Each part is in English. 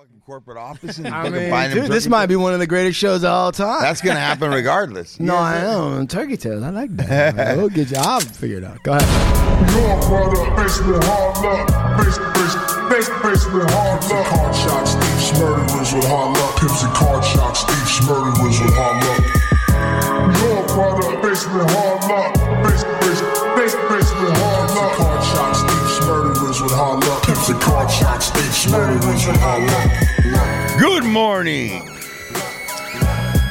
fucking corporate office and I mean, buying them dude, this might be one of the greatest shows of all time. That's gonna happen regardless. no, I know. Turkey tails. I like that. we'll get you. I'll figure it out. Go ahead. Your brother, basement hard luck. Base, base, base, basement hard luck. Card shots, thieves, murderers with hard luck. Pimps and card shots, thieves, murderers with hard luck. Your brother, basement hard luck. Base, base, base, basement hard luck. Good morning.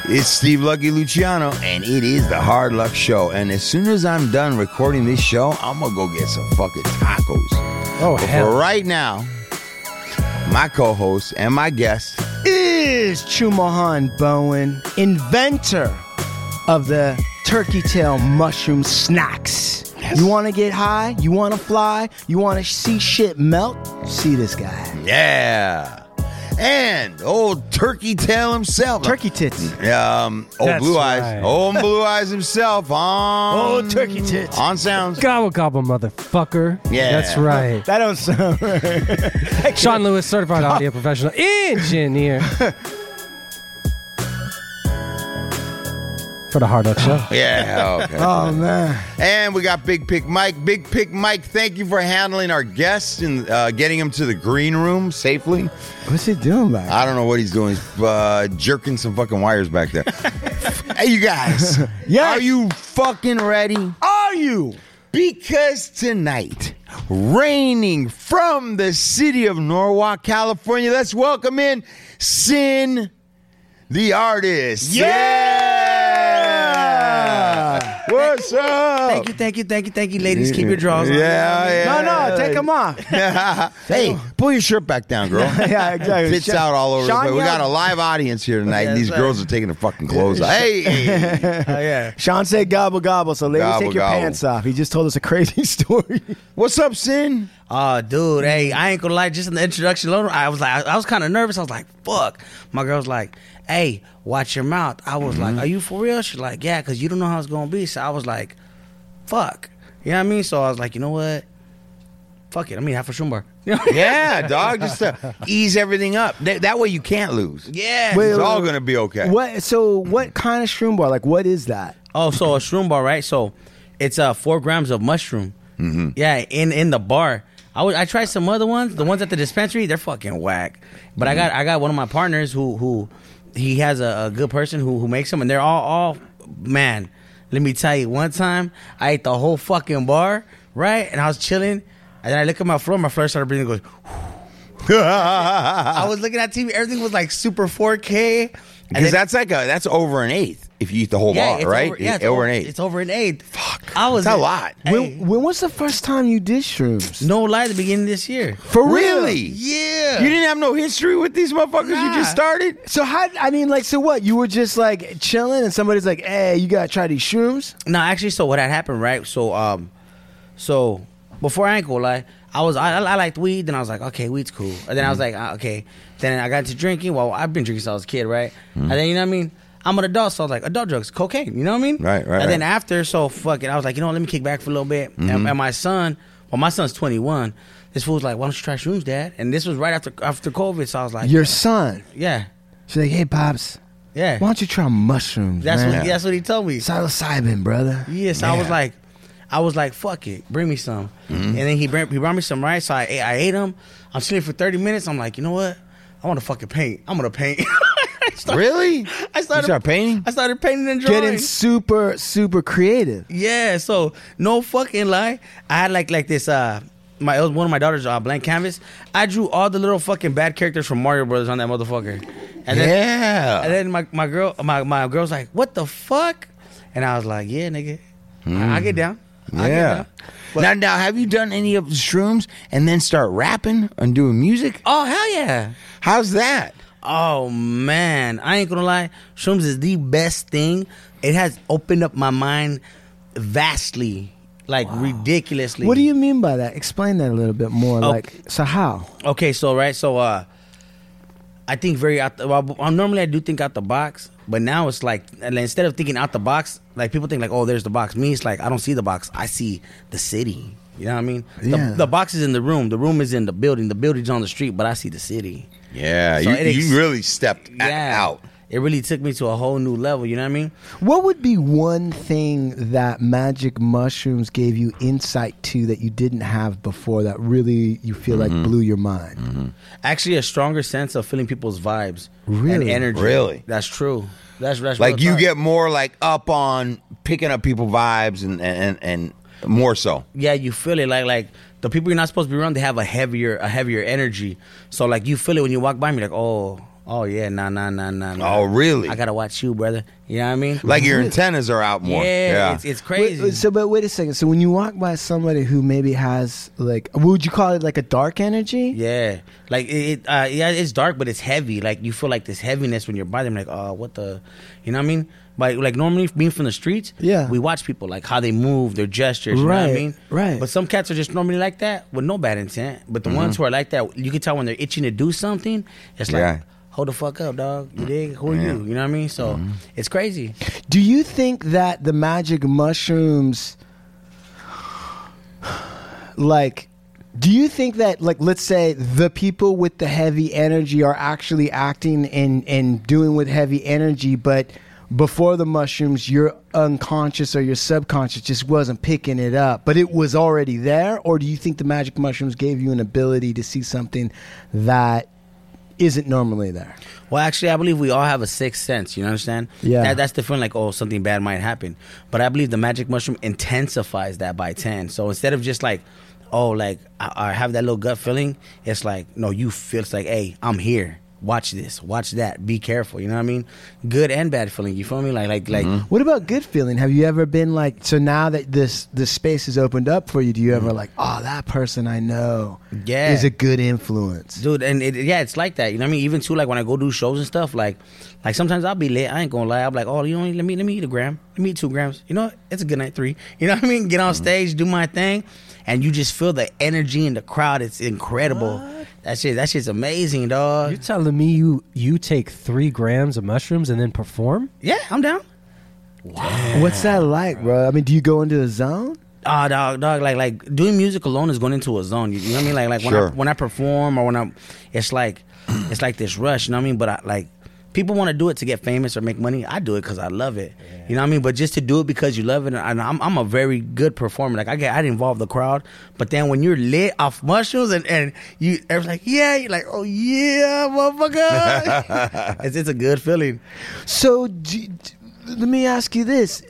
It's Steve Lucky Luciano, and it is the Hard Luck Show. And as soon as I'm done recording this show, I'm gonna go get some fucking tacos. Oh But hell! for right now, my co-host and my guest, Is Chumahan Bowen, inventor of the turkey tail mushroom snacks. You want to get high? You want to fly? You want to see shit melt? See this guy. yeah, and old Turkey Tail himself, Turkey tits. Um, old That's Blue Eyes, right. old Blue Eyes himself on Old turkey tits. on sounds. Gobble gobble, motherfucker. Yeah. that's right. That don't sound right. Sean Lewis, certified audio professional engineer for the Hard Luck Show. Yeah, okay. Oh man. And we got Big Pick Mike. Big Pick Mike, thank you for handling our guests and uh, getting him to the green room safely. What's he doing back? I don't know what he's doing. He's uh, jerking some fucking wires back there. hey, you guys. Yes. Are you fucking ready? Are you? Because tonight, raining from the city of Norwalk, California, let's welcome in Sin the artist. Yeah! What's up? Thank you, thank you, thank you, thank you, ladies. Keep your drawers on. Yeah, No, yeah. no, no, take them off. hey, pull your shirt back down, girl. yeah, exactly. Tits Sean- out all over. the Sean place. We got a live audience here tonight, and these girls are taking their fucking clothes off. Hey, Oh, yeah. Sean said gobble gobble, so ladies Gobble, take your gobble. pants off. He just told us a crazy story. what's up, Sin? Oh, dude, hey, I ain't gonna lie. Just in the introduction alone, I was like, I was kind of nervous. I was like, fuck. My girl's like, hey, watch your mouth. I was Mm-hmm. like, are you for real? She's like, yeah, because you don't know how it's gonna be. So I was like, fuck. You know what I mean? So I was like, you know what? Fuck it. I mean, half a shroom bar. You? Yeah, dog. Just to ease everything up. That, that way you can't lose. Yeah. Wait, It's wait, all wait. gonna be okay. What? So, what kind of shroom bar? Like, what is that? Oh, so a shroom bar, right? So it's uh four grams of mushroom. Mm-hmm. Yeah, in in the bar. I would- I tried some other ones. The ones at the dispensary, they're fucking whack. But Mm-hmm. I got I got one of my partners who who he has a, a good person who who makes them, and they're all all man. Let me tell you, one time I ate the whole fucking bar, right? And I was chilling, and then I look at my floor, my floor started breathing. Goes. I was looking at TV, everything was like super 4K. and Because that's like a that's over an eighth if you eat the whole bar, it's right? Over, yeah, it's over, an eighth. It's over an eighth. Fuck. I was That's a lot. When, when was the first time you did shrooms? no lie, the beginning of this year. For real? Really? Yeah. You didn't have no history with these motherfuckers. You just started. So how? I mean, like, so what? You were just like chilling, and somebody's like, "Hey, you gotta try these shrooms." No, actually, so what had happened, right? So, um, so before I ain't gonna lie, I was I, I liked weed, then I was like, okay, weed's cool, and then I was like, ah, okay. Then I got into drinking. Well, I've been drinking since I was a kid, right? And then you know what I mean. I'm an adult, so I was like, adult drugs, cocaine. You know what I mean? Right, right, And then after, so fuck it, I was like, you know, what, let me kick back for a little bit. And, mm-hmm. and my son, well, my son's 21. This fool's like, why don't you try shrooms, dad? And this was right after after COVID, so I was like, Your son. yeah, She's like, "Hey, pops, yeah. why don't you try mushrooms?" That's man? what that's what he told me. psilocybin, brother. Yes, I was like, I was like, fuck it, bring me some. Mm-hmm. And then he bring, he brought me some rice. So I ate, I ate them. I'm sitting for 30 minutes. I'm like, you know what? I want to fucking paint. I'm gonna paint. I started, Really? I started You start painting? I started painting and drawing. Getting super, super creative. yeah. So no fucking lie. I had like like this. Uh, my it was one of my daughters' uh, blank canvas. I drew all the little fucking bad characters from Mario Brothers on that motherfucker. And then, yeah. And then my, my girl my, my girl's like, what the fuck? And I was like, yeah, nigga. I, I get down. I get yeah. down. But- now, now, have you done any of the shrooms and then start rapping and doing music? Oh hell yeah. How's that? Oh man, I ain't gonna lie. Shrooms is the best thing. It has opened up my mind vastly, like ridiculously. What do you mean by that? Explain that a little bit more. Okay. Like, so how? Okay, so right, so uh, I think very out. The, well, normally I do think out the box, but now it's like instead of thinking out the box, like people think like, oh, there's the box. Me, it's like I don't see the box. I see the city. You know what I mean? The, Yeah. the box is in the room. The room is in the building. The building's on the street, but I see the city. Yeah, So you, ex- you really stepped Yeah. out. It really took me to a whole new level. You know what I mean? What would be one thing that magic mushrooms gave you insight to that you didn't have before that really you feel Mm-hmm. like blew your mind? Actually, a stronger sense of feeling people's vibes and Really? energy. Really? That's true. That's that's Like you talk. get more like up on picking up people vibes and and and more so. yeah, you feel it like like the people you're not supposed to be around. They have a heavier a heavier energy. So like you feel it when you walk by me. Like oh oh yeah nah nah nah nah. nah. Oh, really? I gotta watch you, brother. You know what I mean? Like your antennas are out more. yeah, Yeah, It's, it's crazy. wait, so, but wait a second. So, when you walk by somebody who maybe has like, what would you call it, like a dark energy? Yeah, like it. it, Uh, yeah, it's dark, but it's heavy. Like you feel like this heaviness when you're by them. Like, oh, what the, you know what I mean? But like normally being from the streets, Yeah. we watch people like how they move, their gestures. You know what I Right, mean? right. But some cats are just normally like that with no bad intent. But the Mm-hmm. ones who are like that, you can tell when they're itching to do something. It's like, Yeah. hold the fuck up, dog. You dig? Who are Yeah. you? You know what I mean? So Mm-hmm. it's crazy. Do you think that the magic mushrooms, like, do you think that, like, let's say the people with the heavy energy are actually acting and, and doing with heavy energy, but before the mushrooms, your unconscious or your subconscious just wasn't picking it up, but it was already there? Or do you think the magic mushrooms gave you an ability to see something that isn't normally there? Well, actually, I believe we all have a sixth sense. You understand? Yeah. That, that's the feeling like, oh, something bad might happen. But I believe the magic mushroom intensifies that by 10. So instead of just like, oh, like, I, I have that little gut feeling, it's like, no, you feel, it's like, hey, I'm here. Watch this, watch that. Be careful. You know what I mean? Good and bad feeling. You feel me? Like, like, like. Mm-hmm. What about good feeling? Have you ever been like so now that this this space is opened up for you? Do you ever mm-hmm. like oh that person I know Yeah. is a good influence? dude and it, yeah it's like that you know what i mean even too like when i go do shows and stuff like like sometimes i'll be lit i ain't gonna lie I'm be like oh you know let me let me eat a gram let me eat two grams you know what? it's a good night three you know what i mean get on mm-hmm. stage do my thing and you just feel the energy in the crowd it's incredible that shit that shit's amazing dog You telling me you you take three grams of mushrooms and then perform? yeah i'm down Wow, What's that like, bro? I mean, do you go into the zone? Ah, dog, dog, like, like doing music alone is going into a zone. You, you know what I mean? Like, like when Sure. I when I perform or when I'm, it's like, it's like this rush. You know what I mean? But I like, people want to do it to get famous or make money. I do it because I love it. You know what I mean? But just to do it because you love it, and I'm I'm a very good performer. Like I get, I involve the crowd. But then when you're lit off mushrooms and and you, everyone's like, yeah, you're like, oh yeah, motherfucker. it's it's a good feeling. So do, let me ask you this: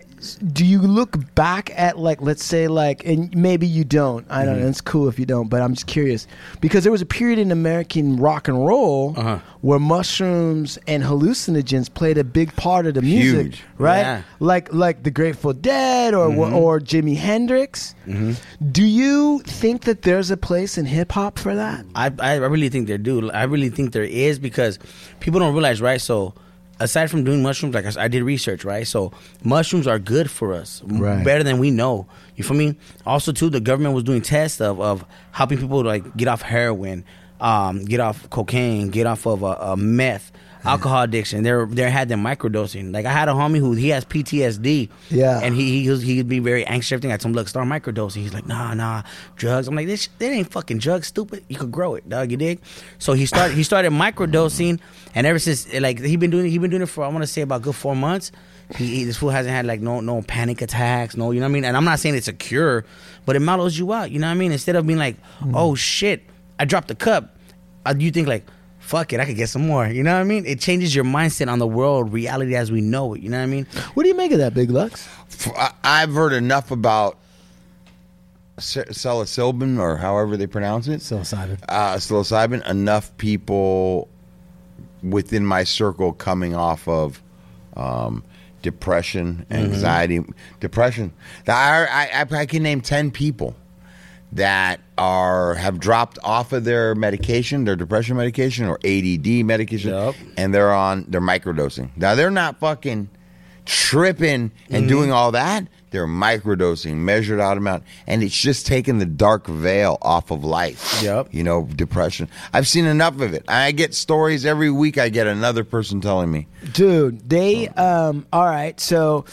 Do you look back at like, let's say, like, and maybe you don't. I don't know. Mm-hmm. It's cool if you don't, but I'm just curious because there was a period in American rock and roll Uh-huh. where mushrooms and hallucinogens played a big part of the music, right? Yeah. Like, like the Grateful Dead or mm-hmm. or Jimi Hendrix. Mm-hmm. Do you think that there's a place in hip hop for that? I, I really think there do. I really think there is because people don't realize, right? So, aside from doing mushrooms, like I did research, right? So, mushrooms are good for us, Right. better than we know. You feel me? Also, too, the government was doing tests of, of helping people like get off heroin, um, get off cocaine, get off of a, uh, meth. Alcohol addiction. They're they had them microdosing. Like I had a homie who he has PTSD. Yeah. And he he was, he'd be very anxious. Everything. I told him, look, start microdosing. He's like, nah, nah, drugs. I'm like, this that ain't fucking drugs, stupid. You could grow it, dog. You dig? So he started he started microdosing, and ever since like he been doing he been doing it for I want to say about good four months. He, he this fool hasn't had like no no panic attacks, no you know what I mean. And I'm not saying it's a cure, but it mellows you out. You know what I mean? Instead of being like, oh shit, I dropped the cup, uh, you think like. Fuck it, I could get some more. You know what I mean? It changes your mindset on the world, reality as we know it. You know what I mean? What do you make of that, Big Lucks? I've heard enough about psilocybin or however they pronounce it. Psilocybin. Uh, psilocybin. Enough people within my circle coming off of um, depression, anxiety, depression. I, I, I can name ten people that are have dropped off of their medication, their depression medication or ADD medication, Yup. and they're on they're microdosing. Now they're not fucking tripping and mm-hmm. doing all that. They're microdosing, measured out amount, and it's just taking the dark veil off of life. Yep. You know, depression. I've seen enough of it. I get stories every week. I get another person telling me. Dude, they um all right, so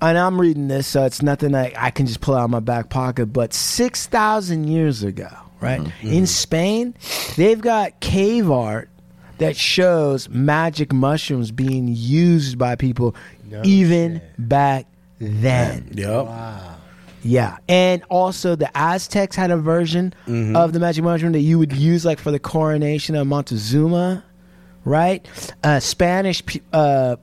and I'm reading this, so it's nothing I, I can just pull out of my back pocket, but six thousand years ago, right? In Spain, they've got cave art that shows magic mushrooms being used by people even back then. Yep. Yeah, and also the Aztecs had a version of the magic mushroom that you would use like for the coronation of Montezuma, right? Uh, Spanish, uh,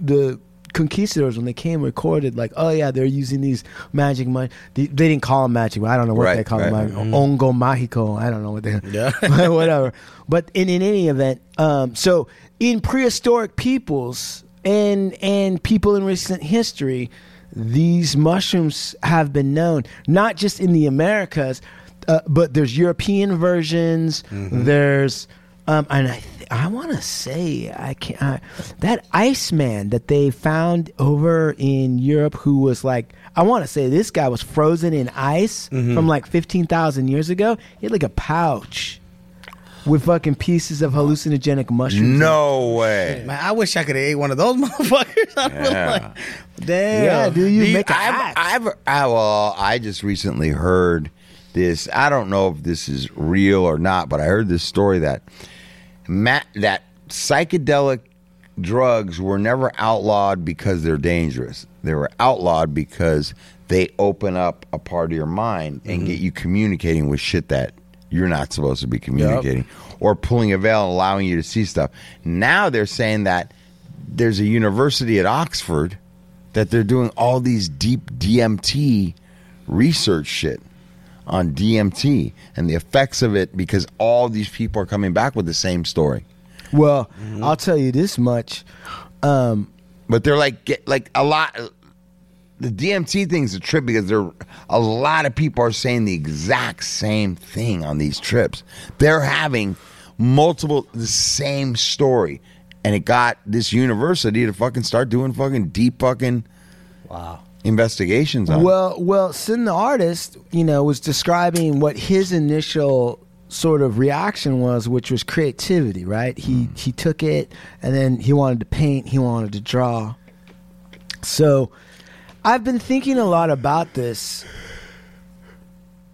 the conquistadors when they came recorded like, oh yeah, they're using these magic mush. They, they didn't call them magic. I don't know what Right, they call right. them. Like, Hongo mágico. I don't know what they. Yeah. whatever. But in, in any event, um, so in prehistoric peoples and and people in recent history, these mushrooms have been known not just in the Americas, uh, but there's European versions. There's um, and I th- I want to say I can't I, that Iceman that they found over in Europe who was like I want to say this guy was frozen in ice from like fifteen thousand years ago. He had like a pouch with fucking pieces of hallucinogenic mushrooms. No way. Man, I wish I could have ate one of those motherfuckers. I was Yeah. like, damn. Yeah, dude, you Do you- make a I've. I've, I, well, I just recently heard this. I don't know if this is real or not, but I heard this story that ma- that psychedelic drugs were never outlawed because they're dangerous. They were outlawed because they open up a part of your mind and mm-hmm. get you communicating with shit that you're not supposed to be communicating or pulling a veil and allowing you to see stuff. Now they're saying that there's a university at Oxford that they're doing all these deep DMT research shit on DMT and the effects of it because all these people are coming back with the same story. Well, Mm-hmm. I'll tell you this much. Um, But they're like get like a lot the DMT thing's a trip because there a lot of people are saying the exact same thing on these trips. They're having multiple the same story. And it got this university to fucking start doing fucking deep fucking Wow. investigations on it. Well, well, Sin the artist, you know, was describing what his initial sort of reaction was, which was creativity. Right? He hmm. he took it, and then he wanted to paint. He wanted to draw. So, I've been thinking a lot about this,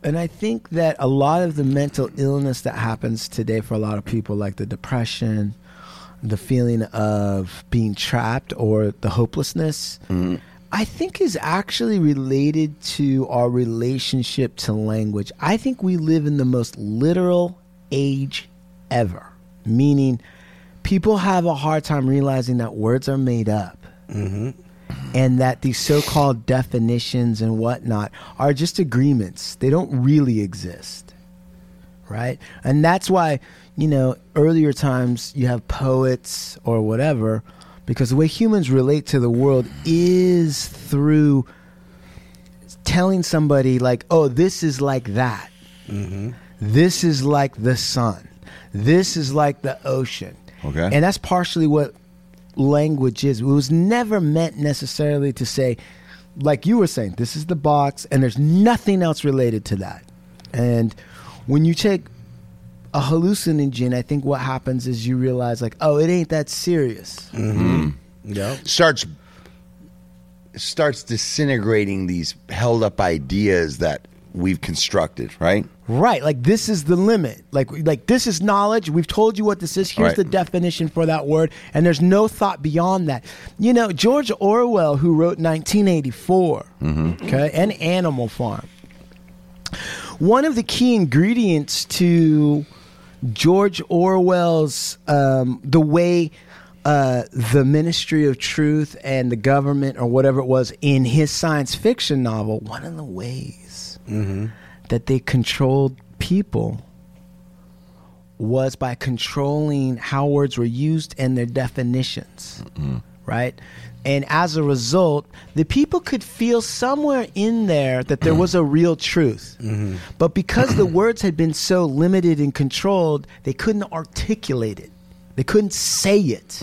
and I think that a lot of the mental illness that happens today for a lot of people, like the depression, the feeling of being trapped, or the hopelessness. Mm-hmm. I think is actually related to our relationship to language. I think we live in the most literal age ever, meaning people have a hard time realizing that words are made up. Mm-hmm. And that these so called definitions and whatnot are just agreements. They don't really exist. Right? And that's why, you know, earlier times you have poets or whatever because the way humans relate to the world is through telling somebody like oh this is like that mm-hmm. this is like the sun this is like the ocean Okay. and that's partially what language is. It was never meant necessarily to say like you were saying this is the box and there's nothing else related to that. And when you take a hallucinogen i think what happens is you realize like oh it ain't that serious. Mm-hmm. Mm-hmm. Yep. starts starts disintegrating these held up ideas that we've constructed, right? Right, like this is the limit. Like like this is knowledge. We've told you what this is. Here's Right. the definition for that word, and there's no thought beyond that. You know, George Orwell, who wrote 1984, okay, and Animal Farm. One of the key ingredients to George Orwell's um, the way uh, the Ministry of Truth and the government or whatever it was in his science fiction novel, one of the ways that they controlled people was by controlling how words were used and their definitions, right? And as a result, the people could feel somewhere in there that there was a real truth. But because the words had been so limited and controlled, they couldn't articulate it. They couldn't say it.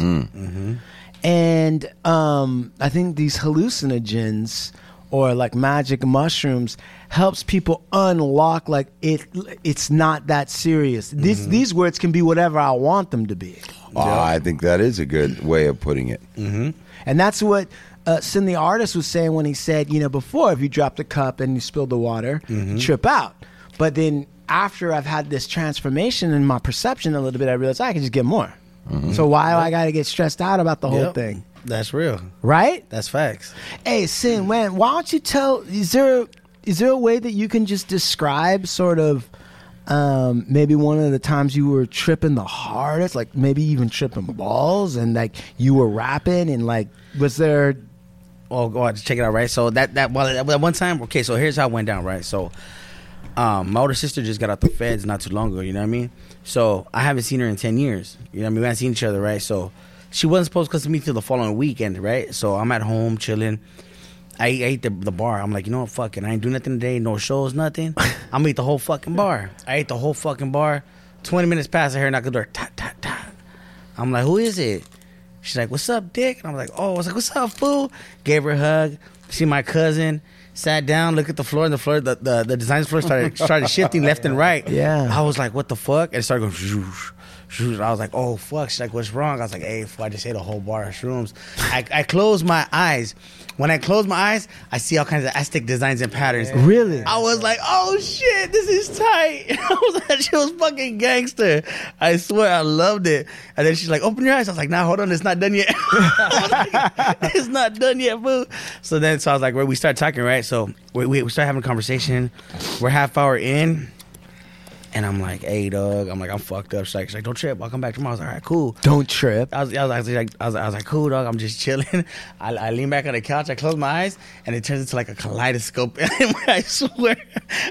And um, I think these hallucinogens or like magic mushrooms helps people unlock like it it's not that serious. These mm-hmm. these words can be whatever I want them to be. Oh, I think that is a good way of putting it. Mm-hmm. And that's what uh, Sin the artist was saying when he said, you know, before if you drop the cup and you spill the water, you trip out. But then after I've had this transformation in my perception a little bit, I realized I can just get more. So why do I got to get stressed out about the whole Yep. thing? That's real. Right? That's facts. Hey, Sin, man, why don't you tell? Is there is there a way that you can just describe sort of um, maybe one of the times you were tripping the hardest, like maybe even tripping balls, and like you were rapping, and like was there? Oh, go ahead, check it out, right? So that that well, that one time, okay. So here's how it went down, right? So, um, my older sister just got out the feds not too long ago. You know what I mean? So I haven't seen her in ten years. You know what I mean? We haven't seen each other, right? So she wasn't supposed to come to me till the following weekend, right? So I'm at home chilling. I ate, the, the bar. I'm like, you know what? Fuck it. I ain't do nothing today. No shows, nothing. I'm gonna eat the whole fucking bar. I ate the whole fucking bar. Twenty minutes past, I hear her knock the door. Tat tat tat. I'm like, who is it? She's like, "What's up, Dick?" And I'm like, "Oh," I was like, "What's up, fool?" Gave her a hug. See my cousin. Sat down, looked at the floor, and the floor, the the, the design floor started started shifting left and right. Yeah. I was like, "What the fuck?" And it started going. Zhoosh. I was like, "Oh fuck!" She's like, "What's wrong?" I was like, "Hey, fool, I just ate a whole bar of shrooms." I I closed my eyes. When I close my eyes, I see all kinds of Aztec designs and patterns. Really? I was like, oh shit, this is tight. I was like, shit was fucking gangster. I swear, I loved it. And then she's like, open your eyes. I was like, nah, hold on, it's not done yet. Like, it's not done yet, boo. So then, so I was like, well, we start talking, right? So we, we, we start having a conversation. We're half hour in. And I'm like, hey, dog. I'm like, I'm fucked up. She's like, she's like, don't trip. I'll come back tomorrow. I was like, all right, cool. Don't trip. I was, I was, I was like, I was, I was like, cool, dog. I'm just chilling. I, I lean back on the couch. I close my eyes, and it turns into like a kaleidoscope. I swear,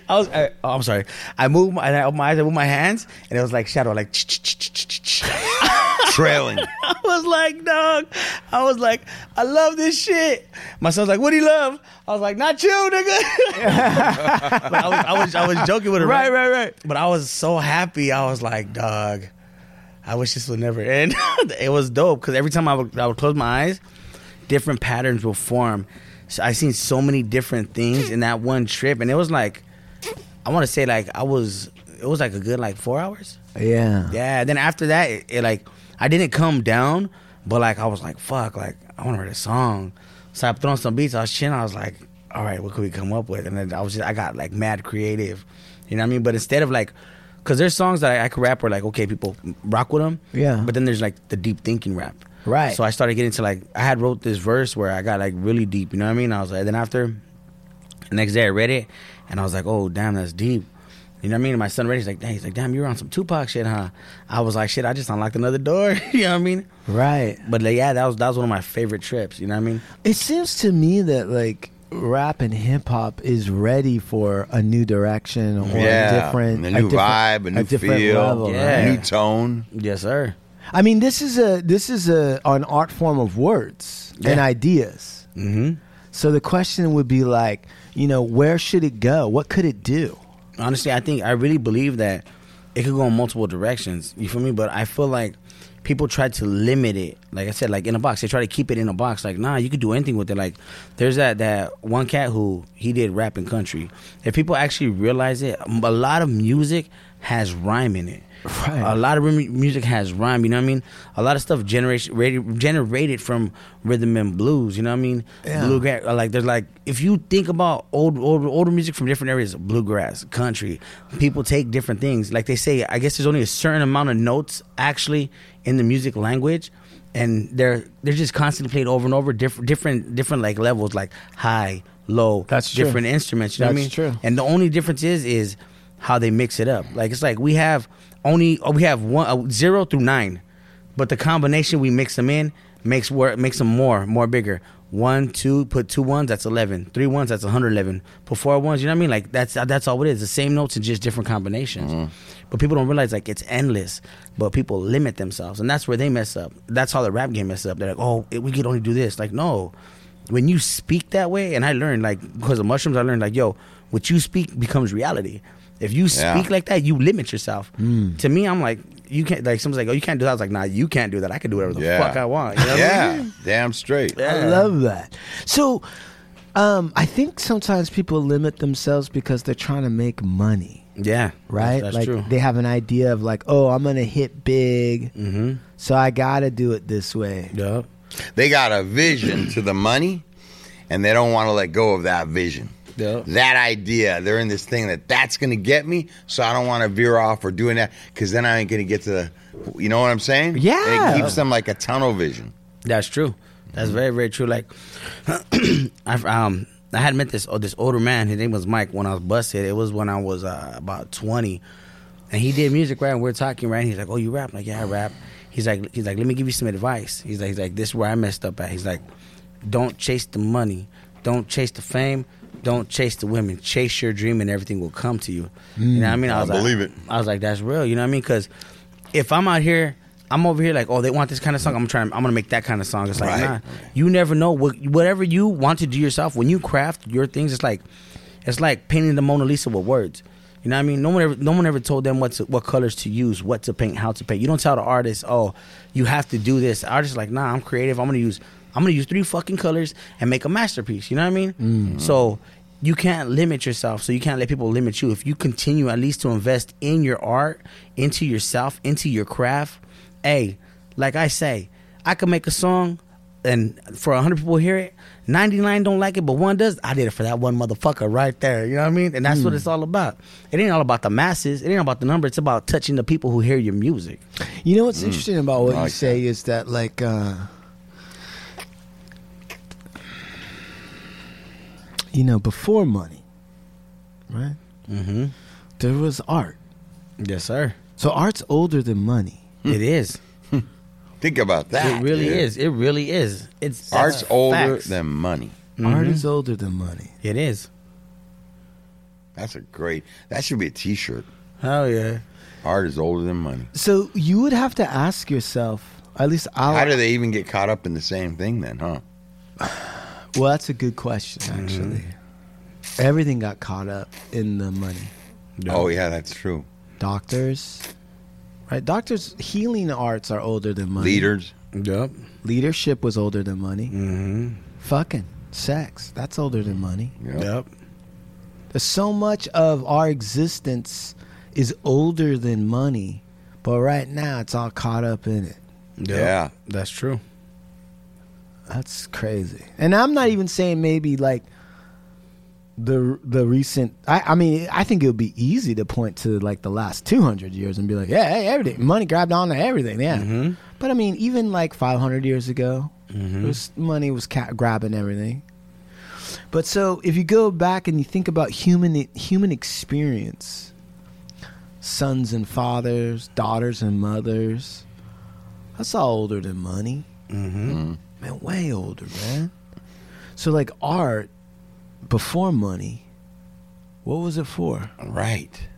I was. I, oh, I'm sorry. I move my, I open my eyes. I move my hands, and it was like shadow, like. Trailing. I was like, dog. I was like, I love this shit. My son's like, what do you love? I was like, not you, nigga. but I was, I was, I was joking with her. Right, right, right. But I was so happy. I was like, dog. I wish this would never end. it was dope because every time I would, I would close my eyes, different patterns will form. So I seen so many different things in that one trip, and it was like, I want to say like I was, it was like a good like four hours. Yeah. Yeah. Then after that, it, it like I didn't come down, but like I was like, fuck, like I want to write a song. So I put on some beats. I was chilling. I was like, all right, what could we come up with? And then I was just, I got like mad creative. You know what I mean? But instead of like, cause there's songs that I, I could rap where like, okay, people rock with them. Yeah. But then there's like the deep thinking rap. Right. So I started getting to like, I had wrote this verse where I got like really deep. You know what I mean? I was like, then after, the next day I read it, and I was like, oh damn, that's deep. You know what I mean? And my son read, it, he's like, dang, he's like, damn, you're on some Tupac shit, huh? I was like, shit, I just unlocked another door. you know what I mean? Right. But like, yeah, that was that was one of my favorite trips. You know what I mean? It seems to me that like rap and hip hop is ready for a new direction or yeah. a different, a new different- vibe, a new different feel, level, Yeah. a new tone. Yes, sir. I mean, this is a this is a an art form of words and ideas. Mm-hmm. So the question would be like, you know, where should it go? What could it do? Honestly, I think I really believe that it could go in multiple directions. You feel me? But I feel like people try to limit it. Like I said, like in a box. They try to keep it in a box. Like, nah, you could do anything with it. Like, there's that that one cat who he did rap and country. If people actually realize it, a lot of music has rhyme in it. Right. A lot of music has rhyme. You know what I mean? A lot of stuff generation rated, generated from rhythm and blues. You know what I mean? Yeah. Bluegrass. Uh, like there's like if you think about old old older music from different areas, bluegrass, country, people take different things. Like they say, I guess there's only a certain amount of notes actually in the music language. And they're they're just constantly played over and over, different different different like levels, like high, low, That's true. different instruments. You know That's what I mean? true. And the only difference is is how they mix it up. Like it's like we have only oh, we have one uh, zero through nine, but the combination we mix them in makes work makes them more more bigger. One, two, put two ones, that's eleven. Three ones, that's one hundred eleven. Put four ones, you know what I mean? Like that's that's all it is. The same notes in just different combinations. But people don't realize like it's endless. But people limit themselves, and that's where they mess up. That's how the rap game messes up. They're like, oh, we could only do this. Like no, when you speak that way, and I learned like because of mushrooms, I learned like yo, what you speak becomes reality. If you Yeah. speak like that, you limit yourself. To me, I'm like, you can't like someone's like, oh, you can't do that. I was like, nah, you can't do that. I can do whatever the Yeah. fuck I want. You know what I yeah, mean? damn straight. I love that. So Um, I think sometimes people limit themselves because they're trying to make money, Yeah, right? That's, like true. they have an idea of like, oh, I'm gonna hit big, mm-hmm. so I gotta do it this way. Yep. They got a vision to the money, and they don't want to let go of that vision. That idea, they're in this thing that that's going to get me, so I don't want to veer off or doing that because then I ain't going to get to the, you know what I'm saying? Yeah. it keeps them like a tunnel vision. That's true. That's very very true. Like, I um I had met this oh, this older man. His name was Mike. When I was busted, it was when I was uh, about twenty, and he did music right. And we are talking right. And he's like, "Oh, you rap?" I'm like, "Yeah, I rap." He's like, "He's like, let me give you some advice." He's like, "He's like, this is where I messed up at." He's like, "Don't chase the money. Don't chase the fame." Don't chase the women. Chase your dream, and everything will come to you. You know what I mm, mean? I was believe like, it. I was like, that's real. You know what I mean? Because if I'm out here, I'm over here like, oh, they want this kind of song. I'm trying. I'm gonna make that kind of song. It's like, Right. nah. You never know what whatever you want to do yourself. When you craft your things, it's like, it's like painting the Mona Lisa with words. You know what I mean? No one ever, no one ever told them what to, what colors to use, what to paint, how to paint. You don't tell the artist, oh, you have to do this. The artist is like, nah, I'm creative. I'm gonna use, I'm gonna use three fucking colors and make a masterpiece. You know what I mean? Mm. So you can't limit yourself. So you can't let people limit you. If you continue at least to invest in your art, into yourself, into your craft, hey, like I say, I could make a song and for 100 people hear it, 99 don't like it, but one does. I did it for that one motherfucker right there. You know what I mean? And that's what mm. it's all about. It ain't all about the masses. It ain't about the number. It's about touching the people who hear your music. You know what's mm. interesting about what I you say is that like uh you know, before money, right? Mm-hmm. There was art. Yes, sir. So art's older than money. It is. Think about that. it really dude. is. It really is. It's Art's that's older facts. than money. Art is older than money. It is. That's a great. That should be a T-shirt. Hell yeah. Art is older than money. So you would have to ask yourself, at least I How do they even get caught up in the same thing then, huh? Well, that's a good question actually. Everything got caught up in the money. Oh yeah, that's true. Doctors, right? Doctors healing arts are older than money. Leaders. Yep. Leadership was older than money. Mm-hmm. Fucking sex, that's older than money. Yep. Yep. There's so much of our existence is older than money, but right now it's all caught up in it. Yep. Yeah. That's true. That's crazy. And I'm not even saying maybe like the the recent. I, I mean, I think it would be easy to point to like the last 200 years and be like, yeah, hey, everything, money grabbed onto everything, yeah. Mm-hmm. But I mean, even like 500 years ago, it was, money was ca- grabbing everything. But so if you go back and you think about human human experience, sons and fathers, daughters and mothers, that's all older than money. Mm-hmm. Man, way older, man. So like art before money, what was it for? Right.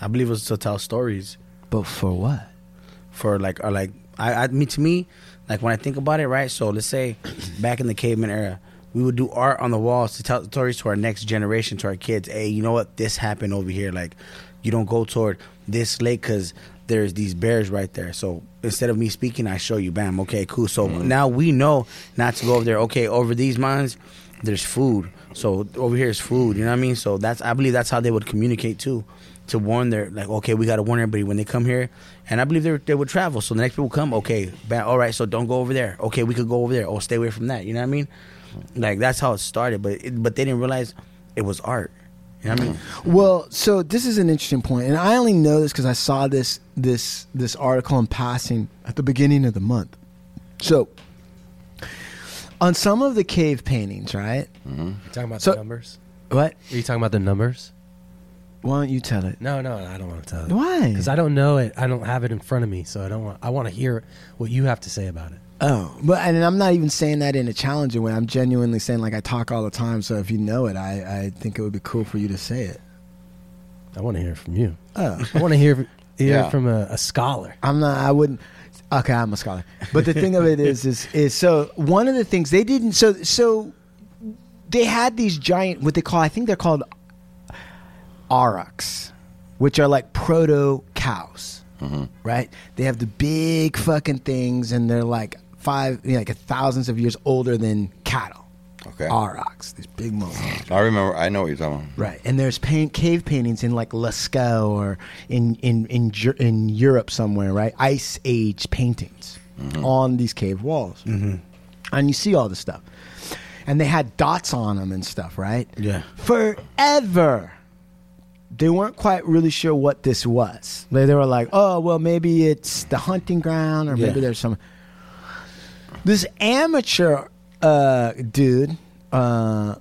I believe it was to tell stories But for what? for like or like I, I mean to me like when I think about it right so let's say back in the caveman era we would do art on the walls to tell stories to our next generation to our kids hey you know what this happened over here like you don't go toward this lake because there's these bears right there. So instead of me speaking I show you bam okay cool. So mm-hmm. now we know not to go over there. Okay over these mines, there's food. So over here is food you know what I mean? So that's I believe that's how they would communicate too to warn their like okay we got to warn everybody when they come here. And i believe they, they would travel. So the next people come okay ba- all right so don't go over there. Okay we could go over there. Oh stay away from that you know what i mean? Like that's how it started. But it, but they didn't realize it was art you know what i mean mm-hmm. Well, so this is an interesting point, and I only know this because I saw this this this article in passing at the beginning of the month. So, on some of the cave paintings, right? Mm-hmm. You talking about So- the numbers? What? Are you talking about the numbers? Why don't you tell it? No, no, I don't want to tell it. Why? Because I don't know it. I don't have it in front of me, so I don't want. I want to hear what you have to say about it. Oh, but and I'm not even saying that in a challenging way. I'm genuinely saying like I talk all the time. So if you know it, I I think it would be cool for you to say it. I want to hear it from you. Oh, I want to hear hear Yeah. it from a, a scholar. I'm not. I wouldn't. Okay, I'm a scholar. But the thing of it is, is, is so one of the things they didn't. So, so they had these giant, what they call, I think they're called aurochs, which are like proto cows, mm-hmm. right? They have the big fucking things, and they're like five, you know, like thousands of years older than cattle. Okay. aurochs, these big motherfuckers. I remember. I know what you're talking about. Right, and there's paint, cave paintings in like Lascaux or in in in Ger- in Europe somewhere, right? Ice age paintings on these cave walls, mm-hmm. and you see all this stuff, and they had dots on them and stuff, right? Yeah. forever. They weren't quite really sure what this was. They, they were like, "Oh, well, maybe it's the hunting ground, or maybe there's some." This amateur uh, dude uh,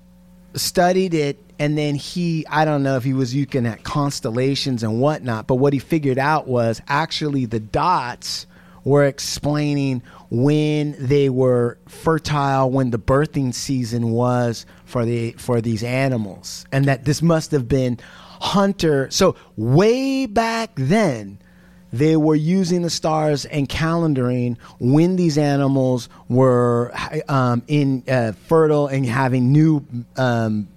studied it, and then he, I don't know if he was looking at constellations and whatnot, but what he figured out was actually the dots were explaining when they were fertile, when the birthing season was for the for these animals, and that this must have been hunter. So way back then, they were using the stars and calendaring when these animals were um, in uh, fertile and having new um,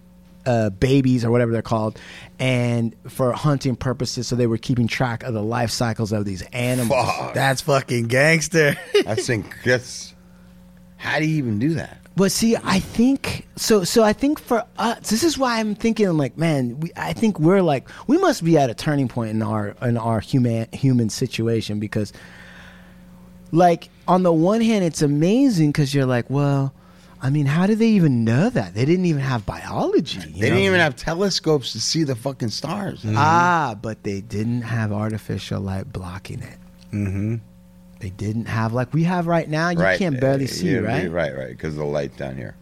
uh, babies or whatever they're called, and for hunting purposes. So they were keeping track of the life cycles of these animals. Fuck. That's fucking gangster. I think that's. How do you even do that? But see, I think so. So I think for us, this is why I'm thinking. Like, man, we, I think we're like, we must be at a turning point in our in our human human situation because, like, on the one hand, it's amazing because you're like, well, I mean, how did they even know that? They didn't even have biology. you They know? didn't even have telescopes to see the fucking stars. Ah, but they didn't have artificial light blocking it. mm-hmm. They didn't have like we have right now. You right. can't barely see, yeah, right? Right, right. Because the light down here.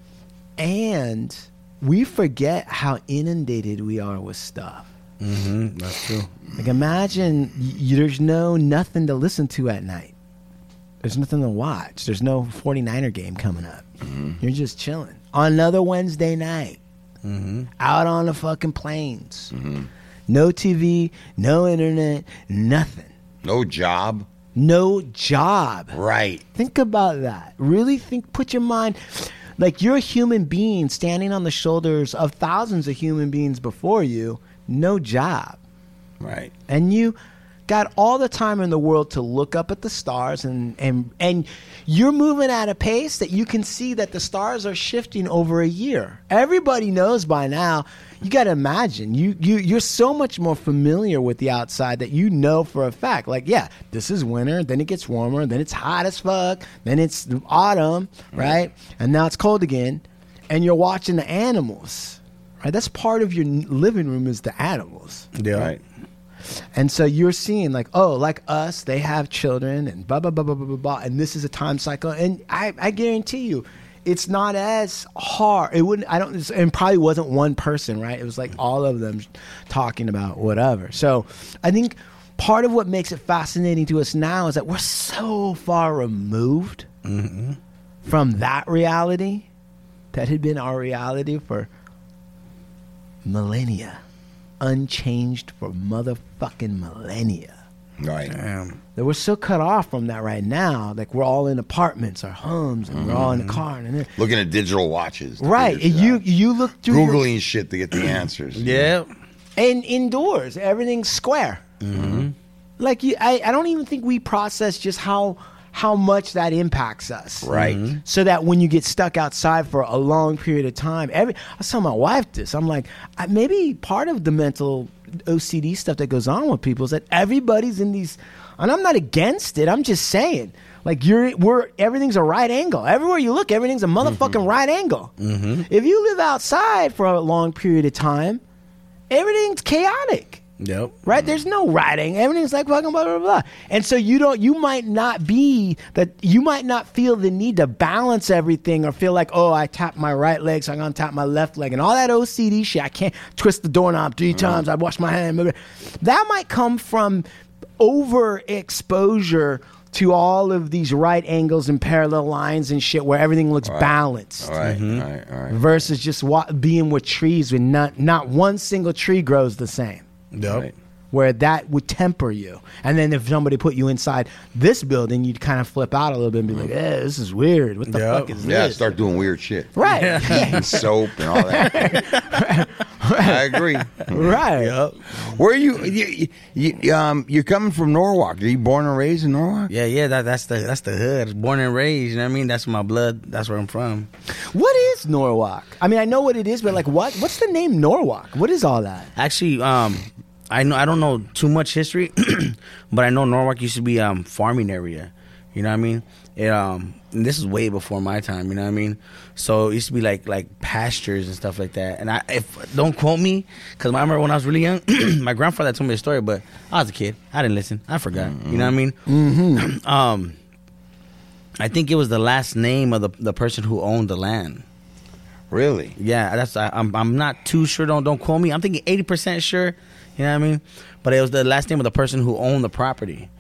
And we forget how inundated we are with stuff. Mm-hmm. That's true. Like imagine y- there's no nothing to listen to at night. There's nothing to watch. There's no 49er game coming up. You're just chilling on another Wednesday night, Mm-hmm. out on the fucking plains. No TV, no internet, nothing. No job. No job. Right. Think about that. Really think, put your mind, like you're a human being standing on the shoulders of thousands of human beings before you, no job. Right. And you got all the time in the world to look up at the stars and, and, and you're moving at a pace that you can see that the stars are shifting over a year. Everybody knows by now. You got to imagine you you you're so much more familiar with the outside that you know for a fact. Like, yeah, this is winter, then it gets warmer, then it's hot as fuck, then it's autumn, right? And now it's cold again, and you're watching the animals. Right? That's part of your living room is the animals. Yeah. Right. And so you're seeing like, oh, like us, they have children and blah blah blah blah blah blah, blah and this is a time cycle. And I, I guarantee you, it's not as hard. It wouldn't. I don't. And probably wasn't one person, right? It was like all of them talking about whatever. So I think part of what makes it fascinating to us now is that we're so far removed mm-hmm. from that reality that had been our reality for millennia, unchanged for motherfucking millennia. Right. Damn. That we're so cut off from that right now. Like we're all in apartments or homes, and we're all in the mm-hmm. car, and then, Looking at digital watches. right. figure And shit you out. you look through your- Googling shit to get the answers. Yeah. and indoors, everything's square. Mm-hmm. Like you, I, I don't even think we process just how how much that impacts us. Right. Mm-hmm. So that when you get stuck outside for a long period of time, every I was telling my wife this. I'm like, I, maybe part of the mental OCD stuff that goes on with people is that everybody's in these, and I'm not against it. I'm just saying, like you're, we're everything's a right angle. Everywhere you look, everything's a motherfucking mm-hmm. right angle. Mm-hmm. If you live outside for a long period of time, everything's chaotic Yep. right? There's no writing. Everything's like fucking blah blah blah. Blah. And so you don't, you might not be that. You might not feel the need to balance everything or feel like, oh, I tap my right leg, so I'm gonna tap my left leg, and all that OCD shit. I can't twist the doorknob three mm-hmm. times. I wash my hand. That might come from overexposure to all of these right angles and parallel lines and shit, where everything looks balanced All right, mm-hmm. all right, all right. versus just wa- being with trees when not not one single tree grows the same Yep. Right. Where that would temper you. And then if somebody put you inside this building, you'd kind of flip out a little bit and be like, eh, this is weird. What the Yeah. fuck is Yeah, this? Yeah, start doing weird shit. right. And soap and all that. I agree. Right. Where are you, you, you? Um, you're coming from Norwalk. Are you born and raised in Norwalk? Yeah, yeah, that, that's the that's the hood. Born and raised, you know what I mean? That's my blood. That's where I'm from. What is Norwalk? I mean, I know what it is, but like, what? What's the name Norwalk? What is all that? Actually, um, I know I don't know too much history, but I know Norwalk used to be um farming area. You know what I mean? It, um, and this is way before my time. You know what I mean? So it used to be like like pastures and stuff like that. And I if don't quote me because I remember when I was really young, my grandfather told me the story, but I was a kid. I didn't listen. I forgot. You know what I mean? Mm-hmm. um, I think it was the last name of the the person who owned the land. Really? Yeah, that's I, I'm I'm not too sure. Don't don't quote me. I'm thinking eighty percent sure. You know what I mean? But it was the last name of the person who owned the property.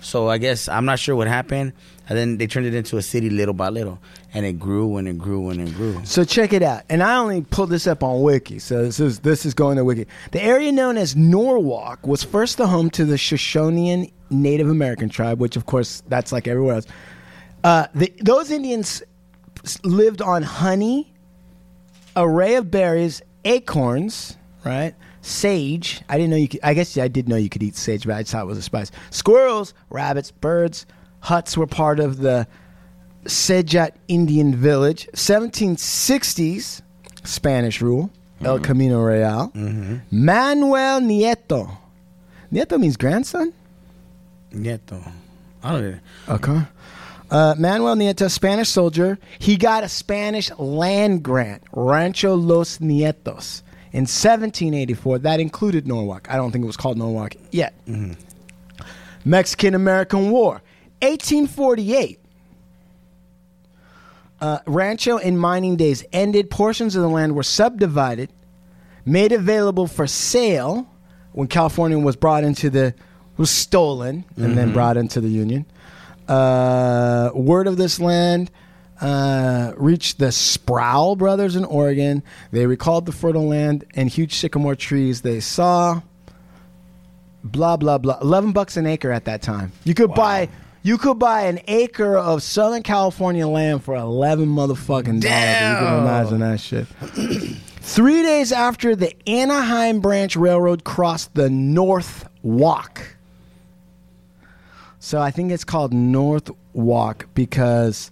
So I guess I'm not sure what happened, and then they turned it into a city little by little, and it grew and it grew and it grew. So check it out. And I only pulled this up on Wiki, so this is this is going to Wiki. The area known as Norwalk was first the home to the Shoshonean Native American tribe, which of course that's like everywhere else. Uh, the, those Indians lived on honey, array of berries, acorns, right? Sage. I didn't know you could. I guess I did know you could eat sage, but I just thought it was a spice. Squirrels, rabbits, birds. Huts were part of the Sejat Indian village. 1760s Spanish rule. El Camino Real. Manuel Nieto. Nieto means grandson. Nieto. I don't know. Okay. Uh, Manuel Nieto, Spanish soldier. He got a Spanish land grant, Rancho Los Nietos, in 1784. That included Norwalk. I don't think it was called Norwalk yet. Mexican American War, 1848. Uh, rancho and mining days ended. Portions of the land were subdivided, made available for sale when California was brought into the was stolen and then brought into the Union. Uh, word of this land uh, reached the Sproul brothers in Oregon. They recalled the fertile land and huge sycamore trees they saw. Blah blah blah. Eleven bucks an acre at that time. You could buy. You could buy an acre of Southern California land for eleven motherfucking dollars. You can Damn. imagine that shit. Three days after the Anaheim Branch Railroad crossed the North Walk. So I think it's called North Walk because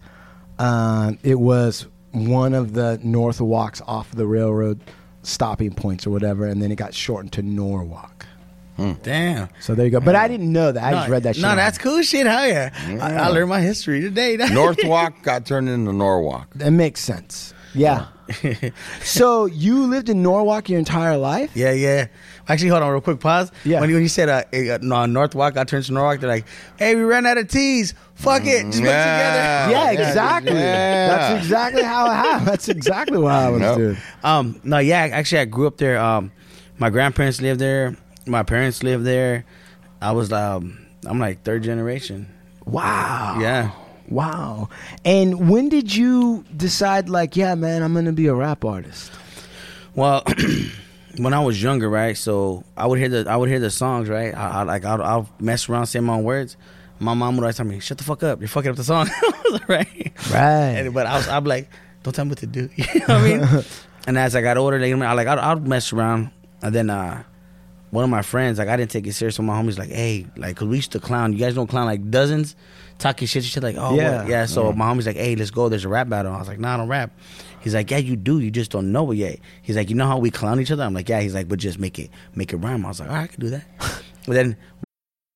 uh, it was one of the North Walks off the railroad stopping points or whatever, and then it got shortened to Norwalk. Damn. So there you go. But I didn't know that. I just read that shit. No, that's cool shit. Hell yeah. I, I learned my history today. Northwalk got turned into Norwalk. That makes sense. Yeah. so you lived in Norwalk your entire life? Yeah, yeah. Actually, hold on, real quick. Pause. Yeah. When you, when you said uh, uh, no, Northwalk, I turned to Norwalk. They're like, "Hey, we ran out of teas. Fuck it, just put it Yeah. together." Yeah, yeah, exactly. yeah. That's exactly how it happened. That's exactly what I was Nope. doing. Um, no, yeah. Actually, I grew up there. Um, my grandparents lived there. My parents lived there. I was um, I'm like third generation. Wow. Yeah. Wow. And when did you decide, like, yeah, man, I'm going to be a rap artist? Well, when I was younger, right? So I would hear the I would hear the songs, right? I, I like I'll, I'll mess around saying my own words. My mom would always tell me, "Shut the fuck up! You're fucking up the song." right? Right. And, but I was I'm like, "Don't tell me what to do." You know what I mean? and as I got older, like, I like I'd, I'd mess around, and then uh, one of my friends, like I didn't take it serious. So my homies like, "Hey, like, cause we used to clown. You guys don't clown like dozens." Talking shit, shit like, oh Yeah. yeah, yeah. So my homie's like, hey, let's go. There's a rap battle. I was like, nah, I don't rap. He's like, yeah, you do. You just don't know it yet. He's like, you know how we clown each other? I'm like, yeah. He's like, but just make it make it rhyme. I was like, all right, I can do that. but then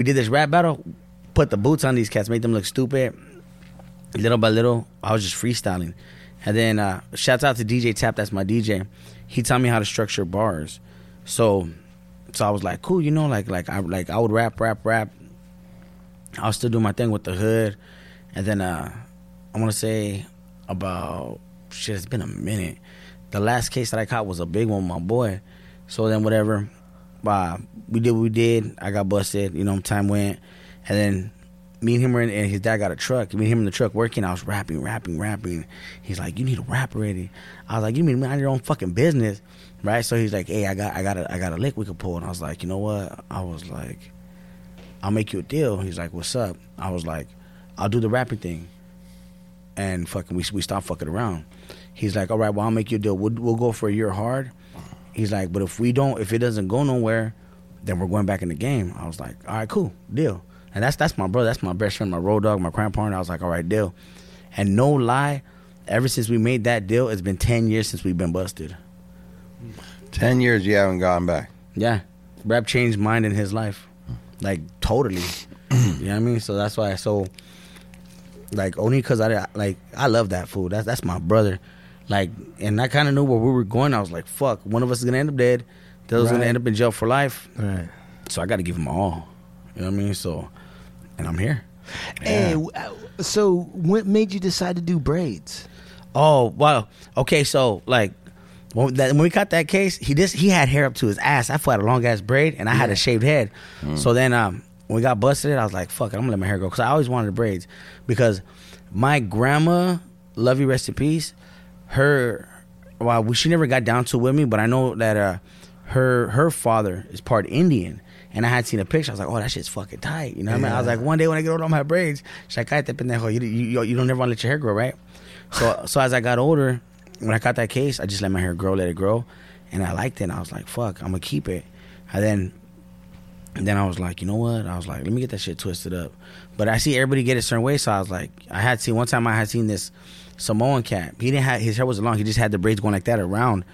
We did this rap battle, put the boots on these cats, made them look stupid. Little by little, I was just freestyling. And then uh shouts out to DJ Tap, that's my DJ. He taught me how to structure bars. So so I was like, cool, you know, like like I like I would rap, rap, rap. I was still doing my thing with the hood. And then uh I wanna say about shit, it's been a minute. The last case that I caught was a big one my boy. So then whatever, uh, we did what we did. I got busted. You know, time went, and then me and him were in, and his dad got a truck. Me and him in the truck working. I was rapping, rapping, rapping. He's like, "You need a rap already." I was like, "You mean mind your own fucking business, right?" So he's like, "Hey, I got, I got a, I got a lick we could pull." And I was like, "You know what?" I was like, "I'll make you a deal." He's like, "What's up?" I was like, "I'll do the rapping thing." And fucking, we we stopped fucking around. He's like, "All right, well, I'll make you a deal. We'll, we'll go for a year hard." He's like, "But if we don't, if it doesn't go nowhere, then we're going back in the game." I was like, "All right, cool, deal." And that's that's my brother, that's my best friend, my road dog, my crime partner. I was like, "All right, deal." And no lie, ever since we made that deal, it's been ten years since we've been busted. Ten years you haven't gone back. Yeah, rap changed mine in his life, like totally. you know what I mean? So that's why. So, like only because I like I love that food. That's that's my brother. Like, and I kind of knew where we were going. I was like, fuck, one of us is gonna end up dead. The other's gonna end up in jail for life. Right. So I got to give him all. You know what I mean? So, and I'm here. Hey, uh, so what made you decide to do braids? Oh well, okay. So like when, that, when we got that case, he just he had hair up to his ass. I had a long ass braid, and I had a shaved head. So then um, when we got busted, I was like, "Fuck, it, I'm gonna let my hair go," because I always wanted the braids. Because my grandma, love you, rest in peace. Her, well, she never got down to it with me, but I know that uh, her her father is part Indian. And I had seen a picture. I was like, "Oh, that shit's fucking tight." You know what I mean? I was like, "One day when I get older, I'm braids." She's like, "Cállate, pendejo. You, you, you don't never want to let your hair grow, right?" So so as I got older, when I got that case, I just let my hair grow, let it grow, and I liked it. And I was like, "Fuck, I'm gonna keep it." And then and then I was like, you know what? I was like, let me get that shit twisted up. But I see everybody get it a certain way, so I was like, I had seen one time I had seen this Samoan cat. He didn't have his hair wasn't long. He just had the braids going like that around,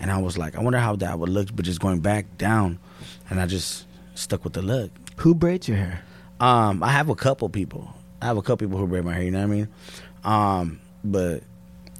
and I was like, I wonder how that would look, but just going back down, and I just stuck with the look. Who braids your hair? Um, I have a couple people. I have a couple people who braid my hair. You know what I mean? Um, but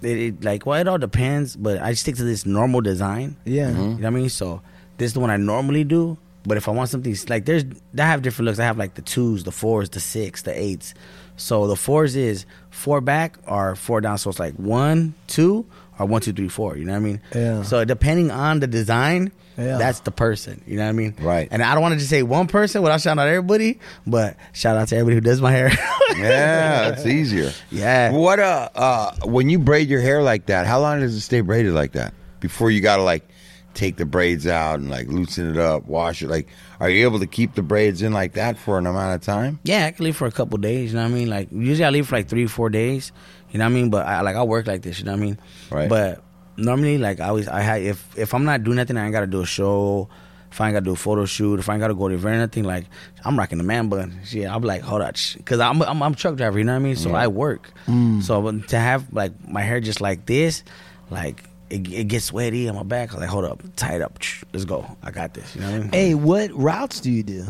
it, it like well, it all depends. But I stick to this normal design. Yeah. You know what I mean? So this is the one I normally do. But if I want something like there's I have different looks. I have like the twos, the fours, the six, the eights. So the fours is four back or four down. So it's like one, two, or one, two, three, four. You know what I mean? Yeah. So depending on the design, Yeah. that's the person. You know what I mean? Right. And I don't want to just say one person without shouting out everybody, but shout out to everybody who does my hair. Yeah, it's easier. Yeah. What uh uh when you braid your hair like that, how long does it stay braided like that? Before you gotta like take the braids out and like loosen it up, wash it. Like, are you able to keep the braids in like that for an amount of time? Yeah, I can leave for a couple days. You know what I mean? Like usually I leave for like three, four days. You know what I mean? But I like I work like this. You know what I mean? Right. But normally, like I always, I had if if I'm not doing nothing, I ain't got to do a show. If I ain't got to do a photo shoot, if I ain't got to go to event or anything, like I'm rocking the man bun. Shit, I'm like, hold on, because I'm, I'm I'm truck driver. You know what I mean? So I work. Mm. So to have like my hair just like this, like. It, it gets sweaty on my back. I'm like, hold up, tie it up. Let's go. I got this. You know what I mean? Hey, what routes do you do?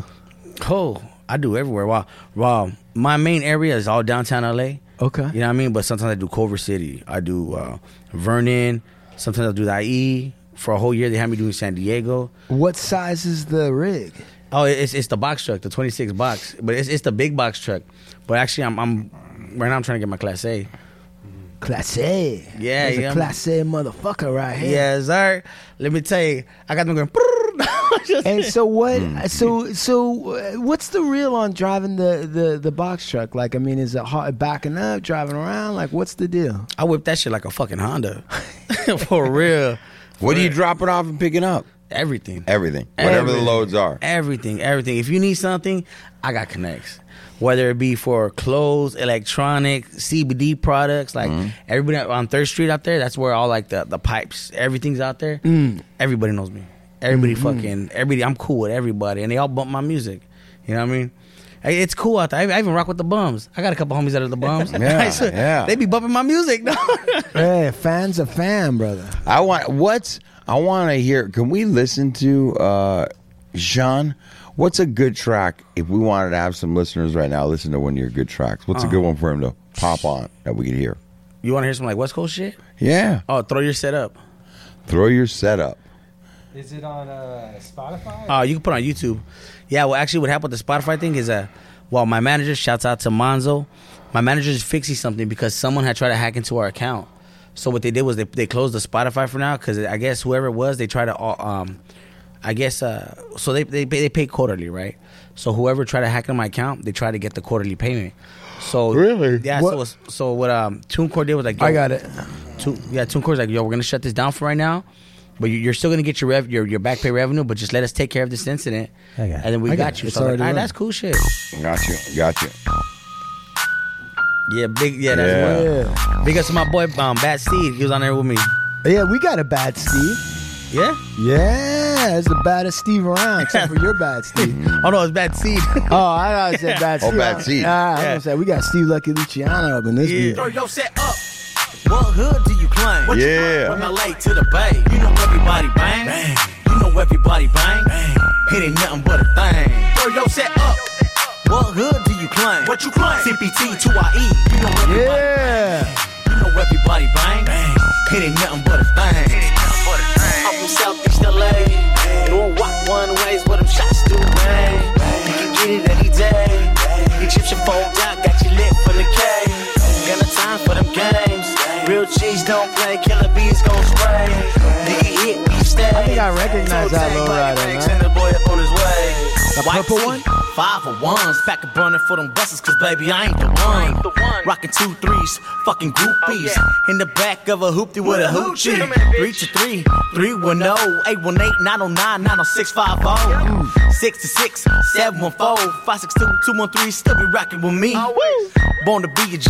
Oh, I do everywhere. Wow, wow. My main area is all downtown LA. Okay. You know what I mean? But sometimes I do Culver City. I do uh, Vernon. Sometimes I do the IE. For a whole year, they had me doing San Diego. What size is the rig? Oh, it's it's the box truck, the 26 box, but it's it's the big box truck. But actually, I'm I'm right now I'm trying to get my Class A. Class A. Yeah, There's yeah. a Class A motherfucker right here. Yes, sir. Let me tell you, I got them going. Just- And so what? Hmm. So so uh, what's the real on driving the, the the box truck? Like, I mean, is it hard backing up, driving around? Like, what's the deal? I whip that shit like a fucking Honda, for real. What are you dropping off and picking up? Everything. Everything. Whatever the loads are. Everything, everything. If you need something, I got connects. Whether it be for clothes, electronic, CBD products, like Mm-hmm. everybody on Third Street out there, that's where all like the, the pipes, everything's out there. Mm. Everybody knows me. Everybody Mm-hmm. fucking everybody. I'm cool with everybody, and they all bump my music. You know what I mean? It's cool out there. I, I even rock with the bums. I got a couple homies that are the bums. Yeah, So yeah. They be bumping my music. No. Hey, fans a fan, brother. I want what's I want to hear. Can we listen to uh Jean? What's a good track if we wanted to have some listeners right now listen to one of your good tracks? What's a good one for him to pop on that we could hear? you want to hear some like West Coast shit? Yeah, Oh, throw your set up. throw your setup. Is it on uh, Spotify? Oh, you can put it on YouTube. Yeah, well, actually, what happened with the Spotify thing is, uh, well, my manager, shouts out to Monzo, my manager is fixing something because someone had tried to hack into our account. So what they did was they, they closed the Spotify for now because I guess whoever it was, they tried to uh, um, I guess uh, so they, they they pay quarterly, right? So whoever tried to hack in my account, they try to get the quarterly payment. So Really? yeah. What- So was, so what? Um, TuneCore did was like, I got it. Tune, yeah, TuneCore's like, yo, we're gonna shut this down for right now, but you- you're still gonna get your rev, your your back pay revenue, but just let us take care of this incident, I got and then we I got, got you. So I was already like, all right, that's cool shit. Got you. Got you. Yeah, big. Yeah, that's Yeah. what. Yeah. Big up to my boy, um, Bad Steve. He was on there with me. Yeah, we got a bad Steve. Yeah. Yeah, it's the baddest Steve around, except for your bad Steve. Oh no, it's Bad Steve. oh, I thought I said bad Oh, bad Steve. Ah, I was Yeah. gonna say we got Steve Lucky Luciano up in this Yeah. yeah. Yo, set up. What hood do you claim? What Yeah. From LA to the Bay. You know everybody bang. You know everybody bang. It ain't nothing but a thing. Yo, yo, set up. What hood do you claim? What you claim? CPT to IE. You know everybody. Yeah. You know everybody bang. It ain't nothing but a thing. Out, got you lit for the K. Got no time for them games. Real G's don't play, killer bees gon' spray. Nigga hit, we stay. I think I recognize that Toe tag, lowrider, man. White purple one? Five for ones, back a burner for them buses, cause baby, I ain't the one. Rockin' two threes, fucking groupies. In the back of a hoopty with a hoochie. Three to three, three one oh, eight one eight, nine oh nine, nine oh six five oh. Six to six, seven one four, five six two, two one three, still be rockin' with me. Born to be a G,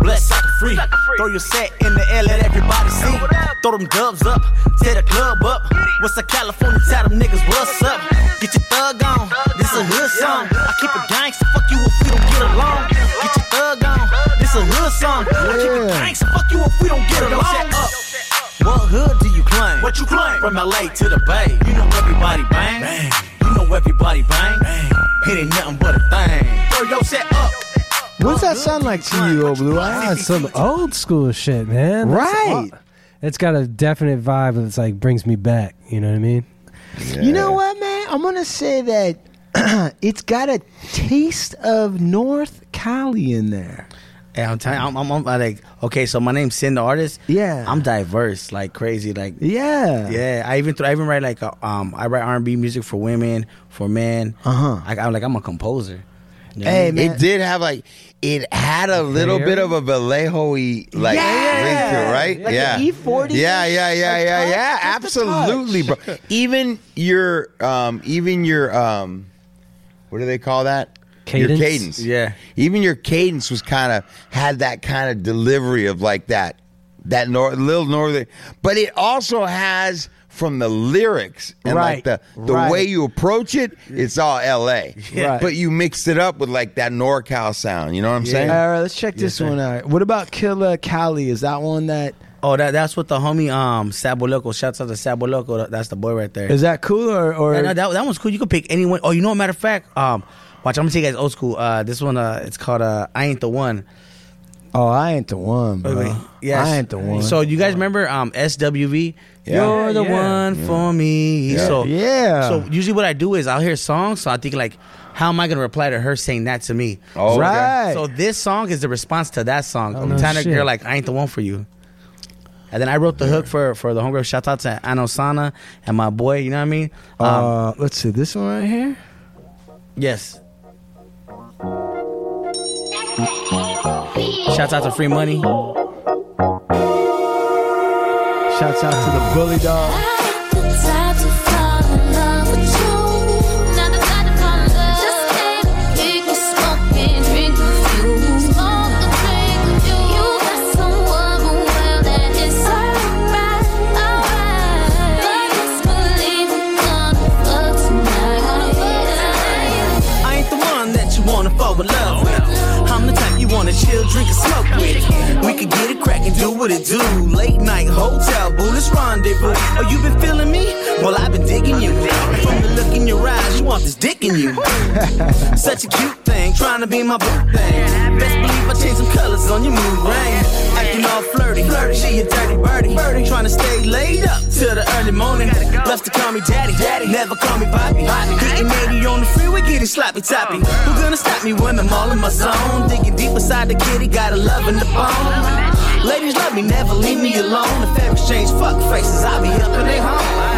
blessed sucker free. Throw your set in the air, let everybody see. Throw them dubs up, tear the club up. What's a California? Tell them niggas what's up. Get your thug on, this a hood song. I keep it gangsta, fuck you if we don't get along. Get your thug on, this a hood song. I keep it Yeah. gangsta, fuck you if we don't get along. What hood do you claim? What you claim? From LA to the Bay. You know everybody bang. bang. You know everybody bang. bang. It ain't nothing but a thing. Throw your set up. What's that sound like to you, old blue eyes? it's some old school shit, man. That's Right. all- It's got a definite vibe that's like brings me back. You know what I mean? You know what, man? I'm gonna say that it's got a taste of North Cali in there. Yeah, I'm telling. I'm, I'm, I'm like, okay, so my name's Sin the artist. Yeah. I'm diverse, like crazy, like Yeah. yeah. I even th- I even write like uh, um I write R&B music for women, for men. Uh-huh. I, I'm like I'm a composer. You know Hey, I mean? man. It did have like it had a little bit of a Vallejo-y like Yeah. ring to it, right? Like yeah. E40 Yeah, yeah, yeah, a yeah, yeah. Absolutely, bro. Even your um even your um what do they call that? Your Cadence? cadence. Yeah. Even your cadence was kind of had that kind of delivery of like that that nor- little northern but it also has from the lyrics and Right, like the the right. way you approach it, it's all LA. Right. But you mixed it up with like that NorCal sound. You know what I'm saying? All right, let's check this one out. What about Killer Cali? Is that one that Oh, that that's what the homie um Sabo Loco. Shouts out to Sabo Loco. That's the boy right there. is that cool or or Yeah, no, that, that one's cool. You can pick anyone. Oh, you know, what, matter of fact, um, watch. I'm gonna take you guys old school. Uh, this one, uh, it's called uh, "I Ain't the One." oh I ain't the one, bro. Wait. Yes. I ain't the one. So you guys remember um SWV? Yeah. You're the Yeah. one for me. Yeah. So Yeah. So usually what I do is I'll hear songs, so I think like, how am I gonna reply to her saying that to me? Oh, okay. right. So this song is the response to that song. I'm no telling her, shit. girl, like I ain't the one for you. And then I wrote the hook for for the homegirl. Shout out to Anosana and my boy. You know what I mean? Um, uh, let's see this one right here. yes. Shouts out to Free Money. Shouts out to the Bully Dog. Could get it crackin', do what it do. Late night hotel, boo, rendezvous. Oh, you been feeling me? Well, I've been digging you. From the look in your eyes, you want this dick in you. Such a cute thing, trying to be my boo thing. Best believe I changed some colors on your mood ring. Acting all flirty, flirty, she a dirty birdie. birdie. Trying to stay laid up till the early morning. Loves to call me daddy, daddy. Never call me poppy. Hitting 80 on the freeway, getting sloppy toppy. Who gonna stop me when I'm all in my zone? Digging deep inside the kitty, got a love in the bone. Ladies love me, never leave me alone. If fair exchange fuck faces, I'll be up in their home.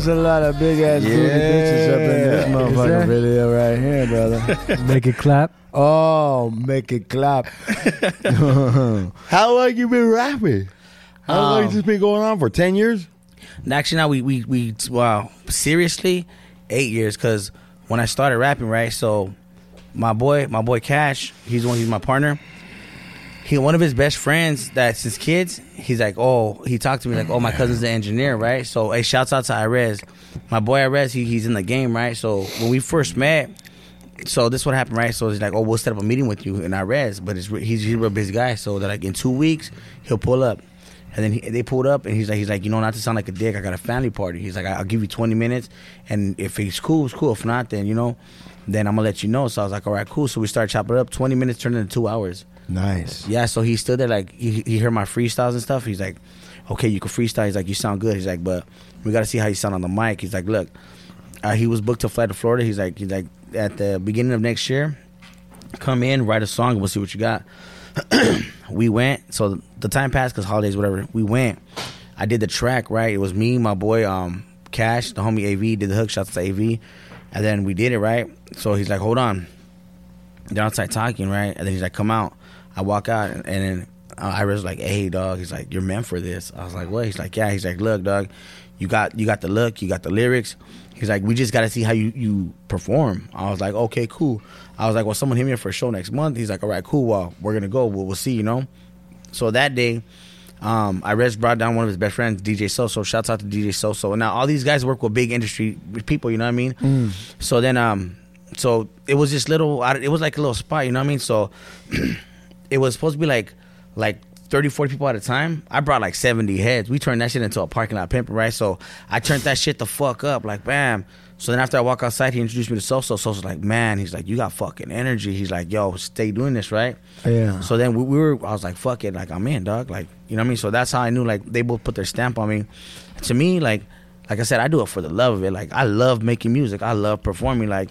There's a lot of big ass booty bitches up in this Yeah. motherfucking video right here, brother. Make it clap. oh, make it clap. How long you been rapping? How long Um, has this been going on for? Ten years? Actually, now we we we wow seriously eight years because when I started rapping, right? So my boy, my boy Cash, he's one. He's my partner. He one of his best friends that since kids. He's like, oh, he talked to me like, oh, my cousin's an engineer, right? So hey, shouts out to Irez, my boy Irez. He, he's in the game, right? So when we first met, so this what happened, right? So he's like, oh, we'll set up a meeting with you in Irez, but it's, he's, he's a real busy guy. So that like in two weeks he'll pull up, and then he, they pulled up, and he's like, he's like, you know, not to sound like a dick, I got a family party. He's like, I'll give you twenty minutes, and if he's cool, it's cool. If not, then you know, then I'm gonna let you know. So I was like, all right, cool. So we started chopping it up. Twenty minutes turned into two hours. Nice. Yeah, so he stood there like he, he heard my freestyles and stuff. He's like, okay, you can freestyle. He's like, you sound good. He's like, but we got to see how you sound on the mic. He's like, look, uh, he was booked to fly to Florida. He's like, he's like, at the beginning of next year, come in, write a song, and we'll see what you got. we went. So the time passed because holidays, whatever. We went. I did the track right. It was me, my boy, um, Cash, the homie AV, did the hook shots to AV, and then we did it right. So he's like, hold on. They're outside talking, right? And then he's like, come out. I walk out, and, and then uh, I was like, hey, dog. He's like, you're meant for this. I was like, what? He's like, yeah. He's like, look, dog, you got you got the look, you got the lyrics. He's like, we just got to see how you, you perform. I was like, okay, cool. I was like, well, someone hit me up for a show next month. He's like, all right, cool. Well, we're gonna go. We'll, we'll see, you know. So that day, um, Irez brought down one of his best friends, DJ Soso. Shouts out to DJ Soso. Now all these guys work with big industry people. You know what I mean? So then, um, so it was just little. It was like a little spot. You know what I mean? So it was supposed to be like like 30 40 people at a time. I brought like 70 heads. We turned that shit into a parking lot pimping right? So i turned that shit the fuck up like bam. So then after i walk outside he introduced me to soso. Soso's like man he's like you got fucking energy. He's like yo stay doing this right? Yeah. so then we, we were i was like fuck it like i'm in dog like you know what i mean? So that's how i knew like they both put their stamp on me. To me like like i said i do it for the love of it. Like i love making music. I love performing. Like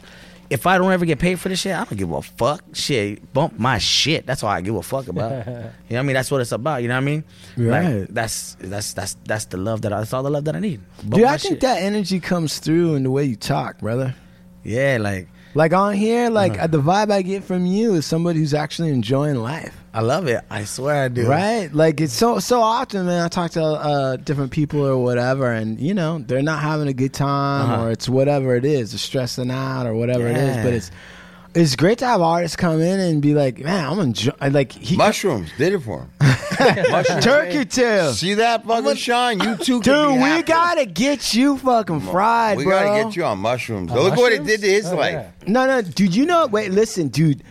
if I don't ever get paid for this shit, I don't give a fuck. Shit, bump my shit. That's all I give a fuck about. you know what I mean? That's what it's about. You know what I mean? Right. Like, that's that's that's that's the love that I, that's all the love that I need. Bump Dude, I think shit. that energy comes through in the way you talk, brother. yeah, like Like on here, like Uh-huh. uh, the vibe I get from you is somebody who's actually enjoying life. I love it. I swear I do. Right? Like it's so so often, man. I talk to uh, different people or whatever, and you know they're not having a good time, Uh-huh. or it's whatever it is, they're stressing out or whatever it is. But it's it's great to have artists come in and be like, man, I'm enjoying. Like he Mushrooms did it for him. Turkey tail. See that fucking Sean? You too. can Dude, be we happy. gotta get you fucking fried, We bro. gotta get you on mushrooms. Look what it did to his Oh, life. yeah. No, no, dude. You know, wait, listen, dude.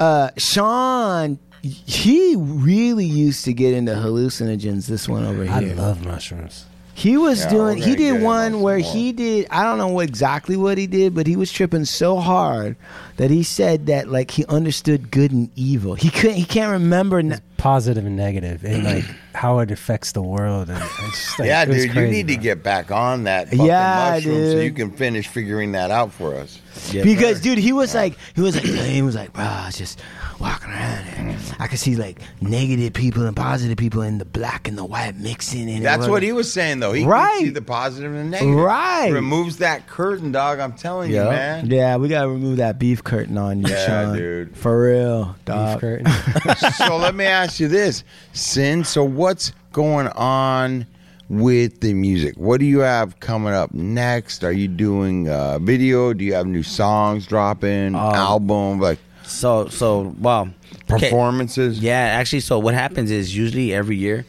Uh, Sean, he really used to get into hallucinogens. This one over here. I love mushrooms. He was Yeah, doing. He did one where more. he did. I don't know what exactly what he did, but he was tripping so hard that he said that like he understood good and evil. He couldn't. He can't remember. n- Positive and negative, and like how it affects the world. And it's just, like, yeah, it was dude, you crazy, need to get back on that fucking Yeah, mushroom so you can finish figuring that out for us. because dude, he was like, he was like, he was like, bro, I was just walking around and I could see like negative people and positive people and the black and the white mixing. And That's was- what he was saying though. He Right. can see the positive and the negative. Right. Removes that curtain, dog. I'm telling Yeah. you, man. Yeah, we gotta remove that beef curtain on you, Yeah, Sean. dude. For real, Beef dog. curtain. so let me ask you this, Sin. So what's going on with the music? What do you have coming up next? Are you doing uh, video? Do you have new songs dropping? album? Like So so well okay. performances? Yeah, actually, so what happens is usually every year,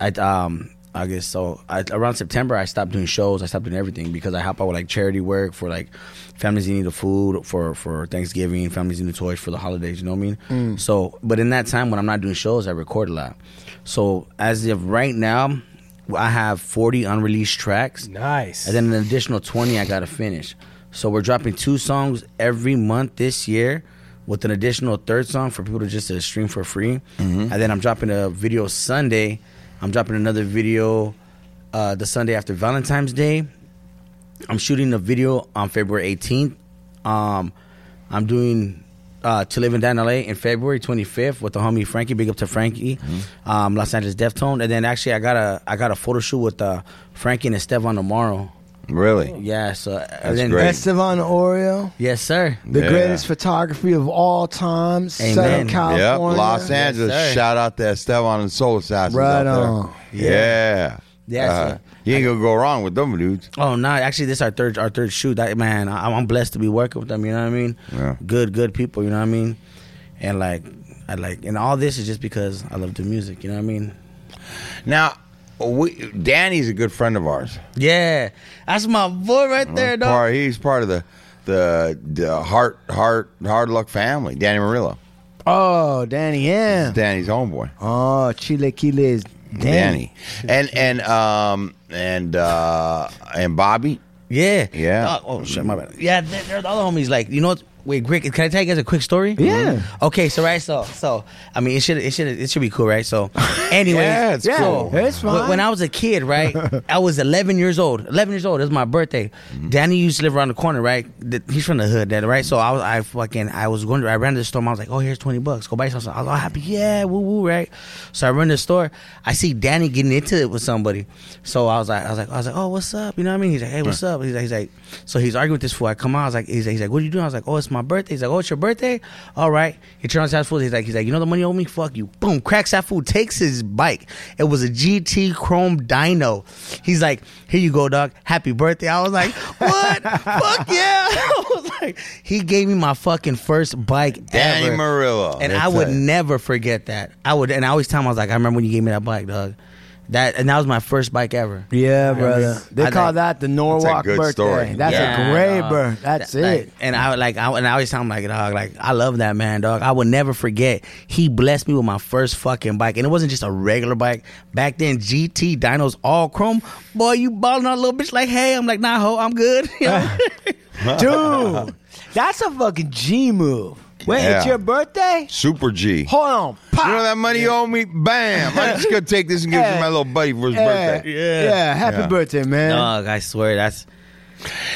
I um I guess so I, around September I stopped doing shows. I stopped doing everything because I help out with like charity work for like families in need of food for for Thanksgiving, families in need of toys for the holidays. You know what I mean? So, but in that time when I'm not doing shows, I record a lot. So as of right now, I have 40 unreleased tracks. nice. And then an additional 20 I got to finish. So we're dropping two songs every month this year with an additional third song for people to just to stream for free. And then I'm dropping a video Sunday. I'm dropping another video uh, the Sunday after Valentine's Day. I'm shooting a video on February 18th. Um, I'm doing uh, To Live and Die in LA in February 25th with the homie Frankie. Big up to Frankie, um, Los Angeles Deftone. And then actually, I got a I got a photo shoot with uh, Frankie and Estevan tomorrow Really? Yeah, so That's and then, great. Estevan Oriol, Yes, sir. the Yeah. greatest photography of all time, Southern Amen. Yep, California. Los Angeles. sir. Shout out to Estevan and Soul Assassins Right out there. on. Yeah. Yeah, Uh, so- you ain't gonna go wrong with them dudes. Oh no! Actually, this is our third our third shoot. That man, I, I'm blessed to be working with them. You know what I mean? Yeah. Good, good people. You know what I mean? And like, I like, and all this is just because I love the music. You know what I mean? Now, we, Danny's a good friend of ours. Yeah, that's my boy right there, dog. Part, he's part of the the the heart heart hard luck family. Danny Murillo, Oh, Danny M. Danny's homeboy. Oh, Chile Quiles. Danny. and and um and uh and Bobby. Yeah, Yeah. Oh, oh, shit, my bad. Yeah, they're, they're the other homies. Like, you know what? Wait, Rick, can I tell you guys a quick story? Yeah. Okay, so right, so so I mean, it should it should it should be cool, right? So, anyways, Yeah, it's Yeah, cool. it's fine. When I was a kid, right, I was 11 years old. 11 years old. It was my birthday. Mm-hmm. Danny used to live around the corner, right? He's from the hood, right? So I was, I fucking, I was going to, I ran to the store. I was like, oh, here's 20 bucks. Go buy something. I was all happy. Yeah, woo woo, right? So I run to the store. I see Danny getting into it with somebody. So I was like, I was like, I was like, oh, what's up? You know what I mean? He's like, hey, what's up? He's like, he's like, so he's arguing with this fool. I come out. I was like, he's like, he's like, what are you doing? I was like, oh, it's my birthday. He's like, oh, it's your birthday. All right. He turns that fool. He's like, he's like, you know the money you owe me? Fuck you. Boom. Cracks that fool. Takes his bike. It was a GT Chrome Dyno. He's like, here you go, dog. Happy birthday. I was like, what? Fuck yeah. I was like, he gave me my fucking first bike Danny ever. Murillo. And That's I would it. never forget that. I would, and I always tell him, I was like, I remember when you gave me that bike, dog. That, and that was my first bike ever. Yeah, brother. They I call like- that the Norwalk good birthday. story. That's Yeah, a great dog. birth. That's Like, it. and I would like, I, and I always tell him like, dog, like I love that man, dog. I will never forget. He blessed me with my first fucking bike, and it wasn't just a regular bike. Back then, GT dynos all chrome. Boy, you balling on a little bitch like, hey, I'm like, nah, ho, I'm good. Dude, that's a fucking G move. Wait, Yeah. it's your birthday? Super G. Hold on. Pop. You know that money you owe me? Bam! I'm just gonna take this and give it to my little buddy for his birthday. yeah. Yeah. happy Yeah. birthday, man. dog, I swear that's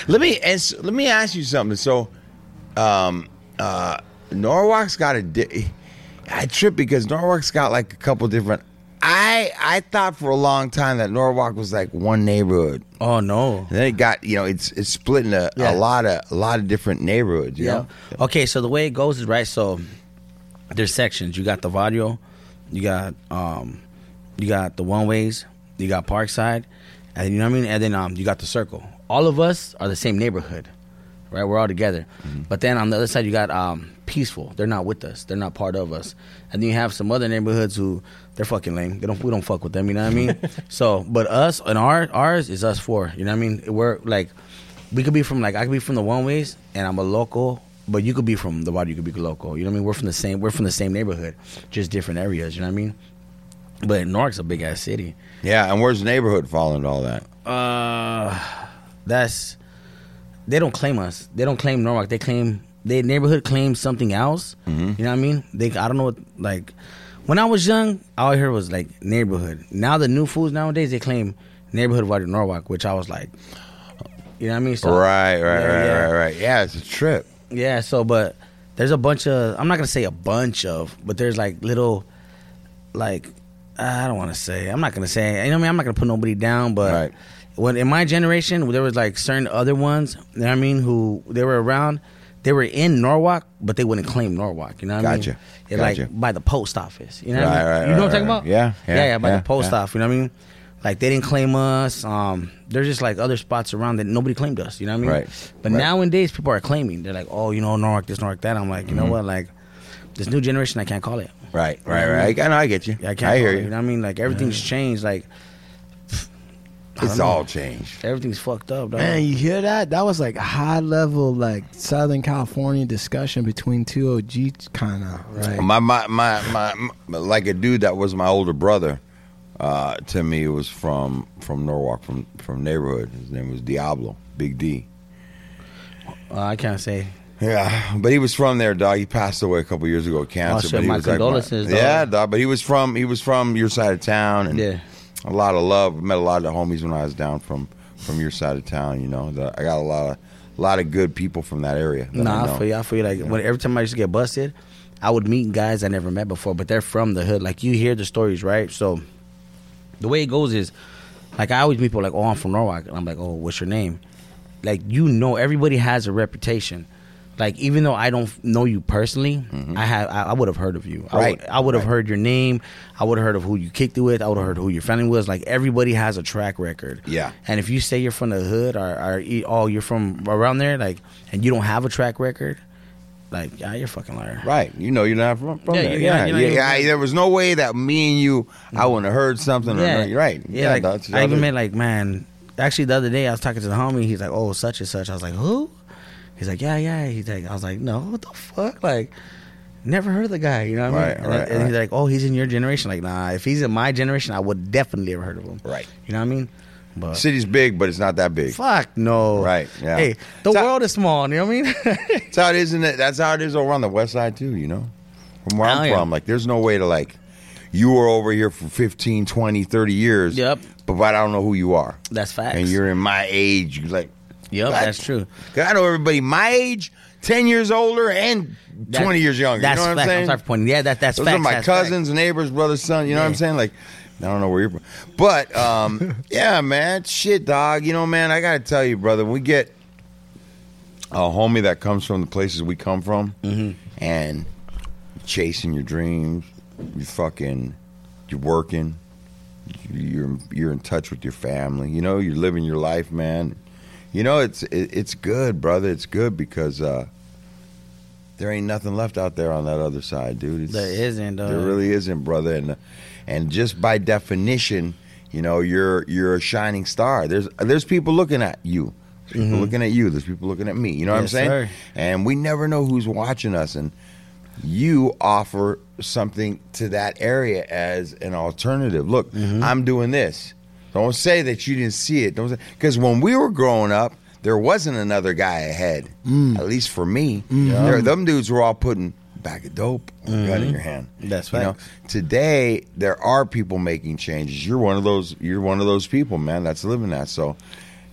Let me as, let me ask you something. So, um, uh, Norwalk's got a. Di- I trip because Norwalk's got like a couple different. I I thought for a long time that Norwalk was like one neighborhood. oh no. And then it got you know it's it's split into Yeah. a lot of a lot of different neighborhoods. You Yeah. know. Okay, so the way it goes is right. So there's sections. You got the Vadio, you got um, you got the one ways, you got Parkside, and you know what I mean. And then um, you got the Circle. All of us are the same neighborhood, right? We're all together. But then on the other side, you got um, Peaceful. They're not with us. They're not part of us. And then you have some other neighborhoods who they're fucking lame. They don't. We don't fuck with them. You know what I mean? so, but us and our ours is us four. You know what I mean? We're like we could be from like I could be from the one ways and I'm a local, but you could be from the body, you could be local. You know what I mean? We're from the same we're from the same neighborhood, just different areas, you know what I mean? But Norwalk's a big ass city. Yeah, and where's the neighborhood fall into all that? Uh that's they don't claim us. They don't claim Norwalk. They claim their neighborhood claims something else. You know what I mean? They I don't know what like when I was young, all I heard was like neighborhood. Now the new fools nowadays they claim neighborhood of Norwalk, which I was like you know what I mean? So- right, right, Yeah, right, yeah. right, right. Yeah, it's a trip. Yeah, so but there's a bunch of I'm not gonna say a bunch of, but there's like little like I don't want to say. I'm not gonna say. You know what I mean? I'm not gonna put nobody down, but Right. when in my generation there was like certain other ones. You know what I mean? Who they were around. They were in Norwalk, but they wouldn't claim Norwalk. You know what I mean? Gotcha. It, Gotcha. Like by the post office. You know what I Right, mean? right, you know what I'm right, talking about? Yeah, yeah, yeah, yeah. By yeah, the post office. You know what I mean? Like they didn't claim us. Um, there's just like other spots around that nobody claimed us. You know what I mean? Right, But right. nowadays people are claiming. They're like, oh, you know, Norwalk this, Norwalk that. I'm like, you know Mm-hmm. what? Like this new generation, I can't call it. Right, right, right. I know, I get you. I can't. I hear it, you. You know what I mean? Like everything's changed. Like I It's all changed. everything's fucked up. Dog. Man, you hear that? That was like a high level, like Southern California discussion between two OGs, kind of. Right. My, my, my, my, my, like a dude that was my older brother. Uh, to me, was from from Norwalk, from from neighborhood. His name was Diablo, Big D. Uh, I can't say. Yeah, but he was from there, dog. He passed away a couple years ago, of cancer. shit, but he my was like condolences, dog. Yeah, dog. But he was from he was from your side of town, and Yeah. A lot of love. Met a lot of the homies when I was down from from your side of town. You know, The- I got a lot of a lot of good people from that area. that Nah, I I feel you. I feel you. Like when every time I used to get busted, I would meet guys I never met before, but they're from the hood. Like you hear the stories, right? So the way it goes is, Like I always meet people like, oh, I'm from Norwalk, and I'm like, oh, what's your name? Like you know, everybody has a reputation. Like even though I don't know you personally, I have I, I would have heard of you. I Mm-hmm. Right, would, I would have right. heard your name. I would have heard of who you kicked it with. I would have heard who your family was. Like everybody has a track record. Yeah. And if you say you're from the hood or, or oh you're from around there, like, and you don't have a track record, like yeah, you're a fucking liar. Right. You know you're not from, from Yeah, there. you're yeah. you're not yeah, yeah, from- There was no way that me and you, I wouldn't have heard something. Or Yeah, no, you're right. Yeah, like, that's the I even met like man. Actually, the other day I was talking to the homie. He's like, "Oh, such and such." I was like, "Who?" He's like, "Yeah, yeah." He's like, "I was like, no, what the fuck?" Like, never heard of the guy. You know what I Right, mean? And, right, he's like, "Oh, he's in your generation." Like, nah. If he's in my generation, I would definitely have heard of him. Right. You know what I mean? But City's big, but it's not that big. fuck no. Right, yeah. Hey, the So- world is small. You know what I mean? That's how it is. In the, that's how it is over on the west side too. You know, from where I'm from, like there's no way to like. You were over here for 15, 20, 30 years. Yep. But, but I don't know who you are. That's facts. And you're in my age. You're like, Yep, that's true. 'Cause I know everybody my age, 10 years older, and 20 years younger. That's you know what facts. I'm saying? sorry for pointing. Yeah, that that's Those facts. are my that's facts. cousins, neighbors, brothers, son. You know what I'm Yeah. saying? Like, I don't know where you're from. But, um, yeah, man, shit, dog. You know, man, I got to tell you, brother, we get a homie that comes from the places we come from Mm-hmm. and chasing your dreams, you fucking, you're working, you're you're in touch with your family. You know, you're living your life, man. You know, it's it, it's good, brother. It's good because uh, there ain't nothing left out there on that other side, dude. It's, There isn't, There uh, really isn't, brother. And and just by definition, you know, you're you're a shining star. There's there's people looking at you. There's people looking at you. There's people looking at me. You know what I'm Mm-hmm. Yes, saying? sir. And we never know who's watching us. And you offer something to that area as an alternative. Look, Mm-hmm. I'm doing this. Don't say that you didn't see it. Don't because when we were growing up, there wasn't another guy ahead. Mm. At least for me, there, them dudes were all putting a bag of dope, a gun in your hand. Mm-hmm. That's you know. Today, there are people making changes. You're one of those. You're one of those people, man. That's living that. So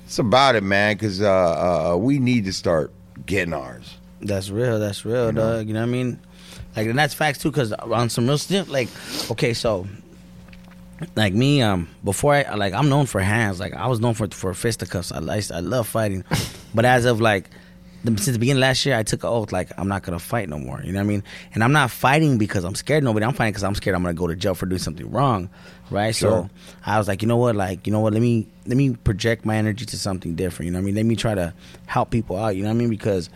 it's about it, man. Because uh, uh, we need to start getting ours. That's real. That's real, know? dog. You know what I mean? Like, and that's facts too. Cause on some real stuff, like, okay, so, like me, um, before I like, I'm known for hands. Like, I was known for for fisticuffs. I I, I love fighting, but as of like. The, since the beginning of last year, I took an oath like I'm not gonna fight no more. You know what I mean? And I'm not fighting because I'm scared of nobody. I'm fighting because I'm scared I'm gonna go to jail for doing something wrong, right? So I was like, you know what? Like, you know what? Let me let me project my energy to something different. You know what I mean? Let me try to help people out. You know what I mean? Because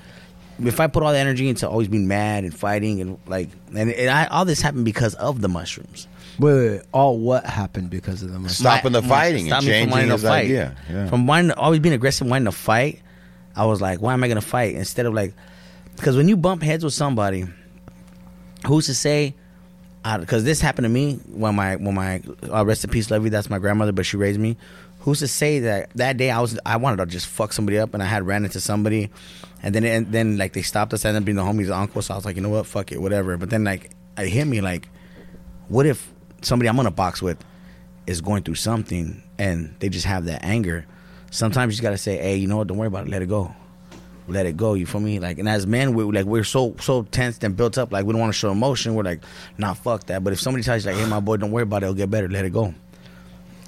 if I put all the energy into always being mad and fighting and like and, and I, all this happened because of the mushrooms. Wait, wait, wait. all what happened because of the mushrooms? Stopping the fighting stop and me from changing wanting to his fight. idea. Yeah. From wanting to, always being aggressive, wanting to fight, I was like, why am I gonna fight instead of like? Because when you bump heads with somebody, who's to say? Because this happened to me when my when my uh, rest in peace, Levy. That's my grandmother, but she raised me. Who's to say that that day I was I wanted to just fuck somebody up and I had ran into somebody, and then and then like they stopped us. I ended up being the homie's uncle, so I was like, you know what, fuck it, whatever. But then like it hit me like, what if somebody I'm gonna box with is going through something and they just have that anger? Sometimes you just gotta say, hey, you know what? Don't worry about it. Let it go. Let it go. You feel me? Like, and as men, we like we're so so tensed and built up. Like we don't want to show emotion. We're like, nah, fuck that. But if somebody tells you like, hey, my boy, don't worry about it. It'll get better. Let it go.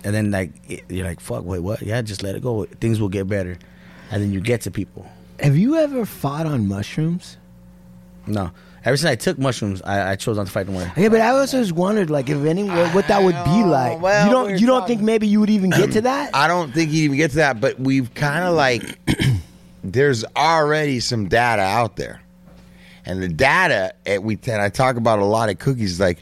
And then like it- you're like, fuck, wait, what? Yeah, just let it go. Things will get better. And then you get to people. Have you ever fought on mushrooms? No. Ever since I took mushrooms, I, I chose not to fight no more. Yeah, but I also just wondered, like, if any what, that would be like. well, you don't you don't talking- think maybe you would even get to that? I don't think you even get to that, but we've kind of like there's already some data out there, and the data at we and I talk about a lot of cookies like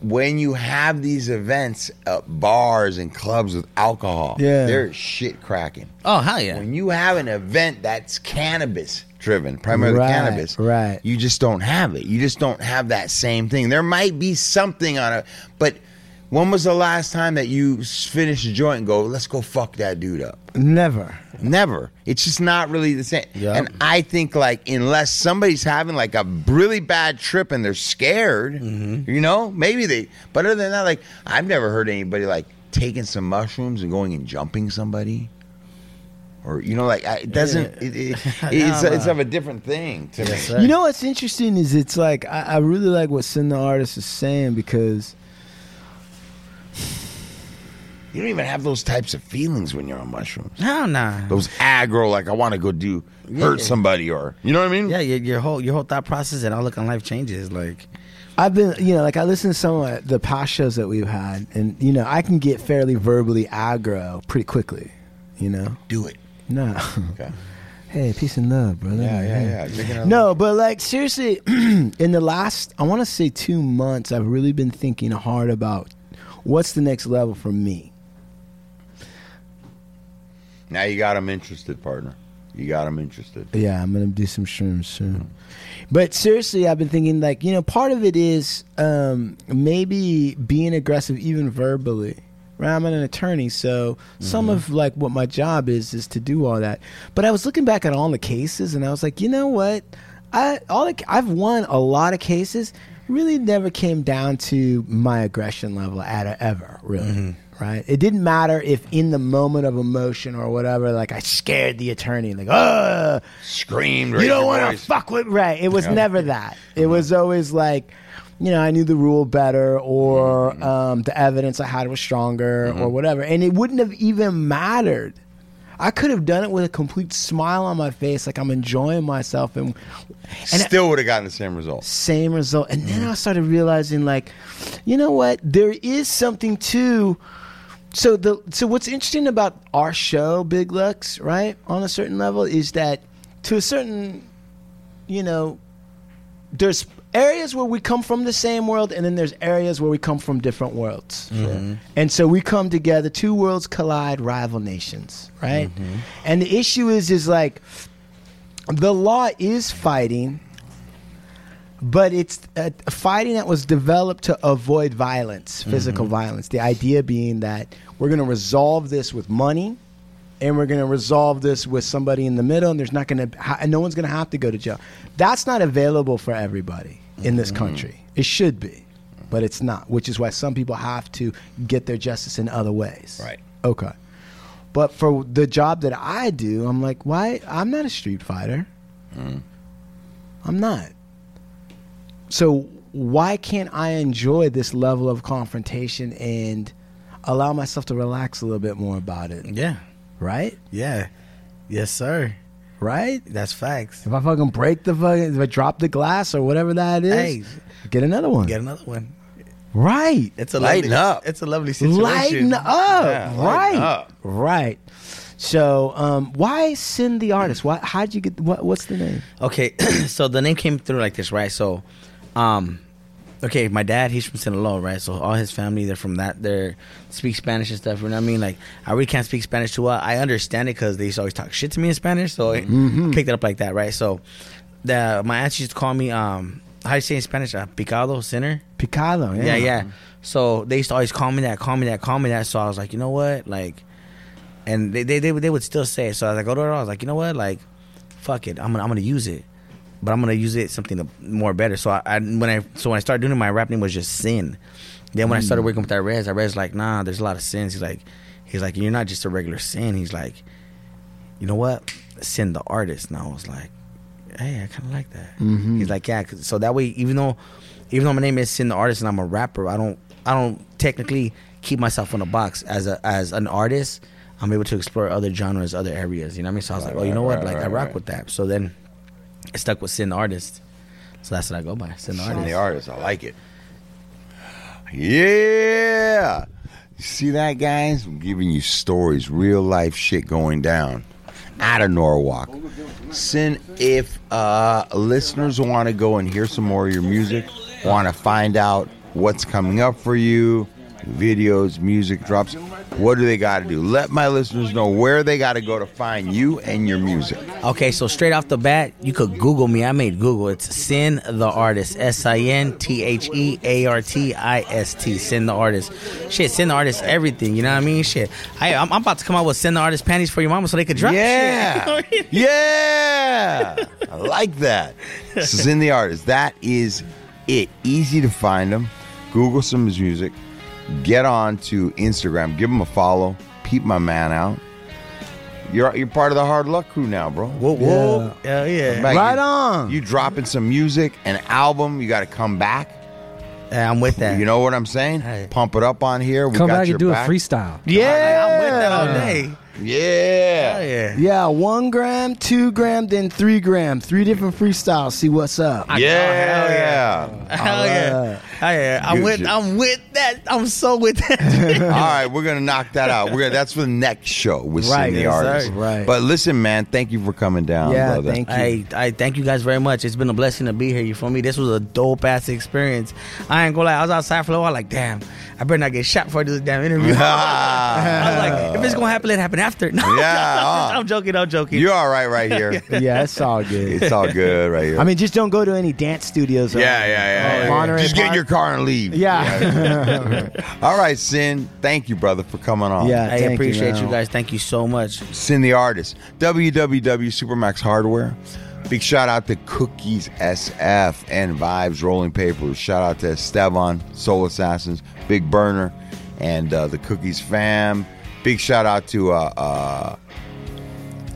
when you have these events at bars and clubs with alcohol, Yeah. they're shit cracking. Oh hell yeah! When you have an event that's cannabis driven, primarily Right, cannabis, right. You just don't have it. You just don't have that same thing. There might be something on it, but when was the last time that you finished a joint and go, let's go fuck that dude up? Never. Never. It's just not really the same. Yep. And I think like unless somebody's having like a really bad trip and they're scared, Mm-hmm. you know, maybe they. But other than that, like I've never heard anybody like taking some mushrooms and going and jumping somebody. Or you know, like I- it doesn't. It, it, it's it's of a different thing to me. You know what's interesting is it's like I, I really like what Sin the artist is saying because You don't even have those types of feelings when you're on mushrooms. Hell nah. Those aggro, like I want to go do hurt Yeah. somebody, or you know what I mean? Yeah, your, your whole your whole thought process and outlook on life changes. Like, I've been, you know, like I listen to some of the past shows that we've had, and you know, I can get fairly verbally aggro pretty quickly. You know, Do it. no. Okay. hey, peace and love, brother. Yeah, yeah, yeah. Drinking out No, but like seriously, in the last, I want to say two months, I've really been thinking hard about what's the next level for me. Now you got them interested, partner. You got them interested. Yeah, I'm gonna do some shrooms soon. But seriously, I've been thinking like you know, part of it is um, maybe being aggressive, even verbally. Right, I'm an attorney, so some of like what my job is is to do all that. But I was looking back at all the cases, and I was like, you know what? I all the, I've won a lot of cases. Really, never came down to my aggression level at ever. Really, right? It didn't matter if in the moment of emotion or whatever, like I scared the attorney, like, oh, Screamed. you don't want to fuck with right. It was Yeah. never that. It was always like, you know, I knew the rule better, or Mm-hmm. um, the evidence I had was stronger, or whatever, and it wouldn't have even mattered. I could have done it with a complete smile on my face, like I'm enjoying myself, and and Still would have gotten the same result. same result. And then I started realizing, like, you know what? There is something to. So the so what's interesting about our show, Big Lucks, right? On a certain level, is that to a certain, you know, there's areas where we come from the same world, and then there's areas where we come from different worlds. Mm-hmm. And so we come together, two worlds collide, rival nations, right? Mm-hmm. And the issue is, is like the law is fighting, but it's a fighting that was developed to avoid violence, mm-hmm. physical violence. The idea being that we're going to resolve this with money, and we're going to resolve this with somebody in the middle, and there's not going to, ha- and no one's going to have to go to jail. That's not available for everybody in this mm-hmm. country. It should be, but it's not. Which is why some people have to get their justice in other ways. Right. Okay. But for the job that I do, I'm like, why? I'm not a street fighter. Mm. I'm not. So why can't I enjoy this level of confrontation and allow myself to relax a little bit more about it? yeah, Right? yeah, yes, sir. Right? That's facts. If I fucking break the fucking, if I drop the glass or whatever that is, Hey. get another one. Get another one. Right. It's a Lighten lovely, up. It's a lovely situation. Lighten up. Yeah, lighten right. up. Right. So, um, why Sin the artist? Why? How'd you get? What? What's the name? Okay, so the name came through like this, right? So, um, okay, my dad, he's from Sinaloa, right? So all his family, they're from that. They speak Spanish and stuff. You know what I mean? Like, I really can't speak Spanish too well. I understand it because they used to always talk shit to me in Spanish, so I picked it up like that, right? So, the my aunt used to call me, um, how do you say in Spanish? Uh, picado, sinner. Picado. Yeah, yeah. So they used to always call me that, call me that, call me that. So I was like, you know what, like, and they they they, would- they would still say it. So as I go to her, I was like, you know what, like, fuck it, I'm gonna I'm gonna use it, but I'm gonna use it something to- more better. So I, I when I so when I started doing it, my rap name was just Sin. Then when I started mm. working with that Rez, Irez like, nah, there's a lot of sins. He's like, he's like, you're not just a regular sin. He's like, you know what, Sin the artist. And I was like, hey, I kind of like that. Mm-hmm. He's like, yeah. 'cause- so that way, even though, even though my name is Sin the artist and I'm a rapper, I don't, I don't technically keep myself in a box as a as an artist. I'm able to explore other genres, other areas. You know what I mean? So I was like, oh, you know what? right, Like I rock right. with that. So then, I stuck with Sin the artist. So that's what I go by, Sin the artist. the artist. I like it. Yeah. You see that, guys? I'm giving you stories, real life shit going down out of Norwalk. Sin, if uh, listeners want to go and hear some more of your music, want to find out what's coming up for you, videos, music drops, what do they got to do? Let my listeners know where they got to go to find you and your music. Okay, so straight off the bat, you could Google me. I made Google. It's Sin the Artist. S I N T H E A R T I S T. Sin the Artist. Shit, Sin the Artist, everything. You know what I mean? Shit. I, I'm, I'm about to come out with Sin the Artist panties for your mama so they could drop Yeah. shit. yeah. I like that. This is in the artist. That is it. Easy to find them. Google some of his music. Get on to Instagram. Give him a follow. Peep my man out. You're you're part of the hard luck crew now, bro. Whoa, whoa. Hell yeah. Back- Right you- on. You dropping some music, an album. You got to come back. Yeah, I'm with that. You know what I'm saying? Hey. Pump it up on here. We Come got back your and do back. a freestyle. Yeah. I'm with that all day. Yeah. Hell yeah. Yeah, one gram, two gram, then three gram. Three different freestyles. See what's up. Yeah. hell yeah. Hell yeah. Hell yeah. I'm with. I'm with that. I'm so with that. All right, we're gonna knock that out. We're gonna that's for the next show with Right, Sin the yes, artist. sir. Right. But listen, man, thank you for coming down, Yeah, brother. thank you. I, I thank you guys very much. It's been a blessing to be here. You feel me? This was a dope ass experience. I ain't gonna lie. I was outside for a while, like, damn, I better not get shot for this damn interview. I was like, if it's gonna happen, let it happen after. No, Yeah, uh. I'm joking. I'm joking. You're all right right here. Yeah, it's all good. It's all good right here. I mean, just don't go to any dance studios. or- yeah, yeah, yeah. Yeah. Just get in your car and leave. Yeah. All right, Sin. Thank you, brother, for coming on. Yeah. I Thank you, appreciate man. you, guys. Thank you so much. Sin the artist. www Supermax Hardware. Big shout out to Cookies SF and Vibes Rolling Papers. Shout out to Estevan, Soul Assassins, Big Burner, and uh, the Cookies fam. Big shout out to uh, uh,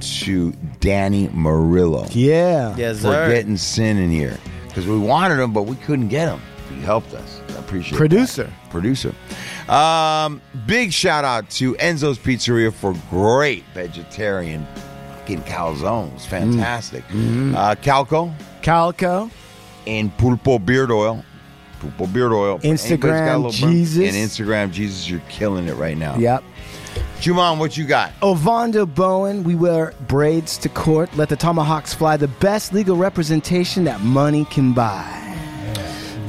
to Danny Murillo yeah. Yes, for sir. getting Sin in here because we wanted him, but we couldn't get him. He helped us. I appreciate it. Producer. that. producer. Um, big shout out to Enzo's Pizzeria for great vegetarian fucking calzones. Fantastic. Uh, Calco Calico. and Pulpo Beard Oil. Pulpo Beard Oil. Instagram Anybody's got a little burn- Jesus. And Instagram Jesus, you're killing it right now. Yep. Juman, what you got? Ovando Bowen, we wear braids to court. Let the tomahawks fly. The best legal representation that money can buy.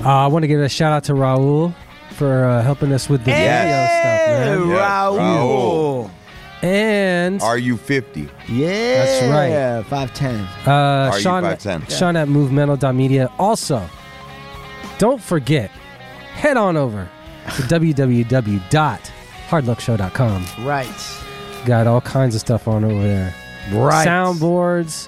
Uh, I want to give a shout out to Raul for uh, helping us with the Yes. video stuff, man. Yeah, Raul. And Are you 50? Yeah. That's right. Five ten. uh, Are you Sean, 5'10"? Sean at movemental.media. Also, don't forget, head on over to www.hardluckshow.com. Right. Got all kinds of stuff on over there. Right. Soundboards,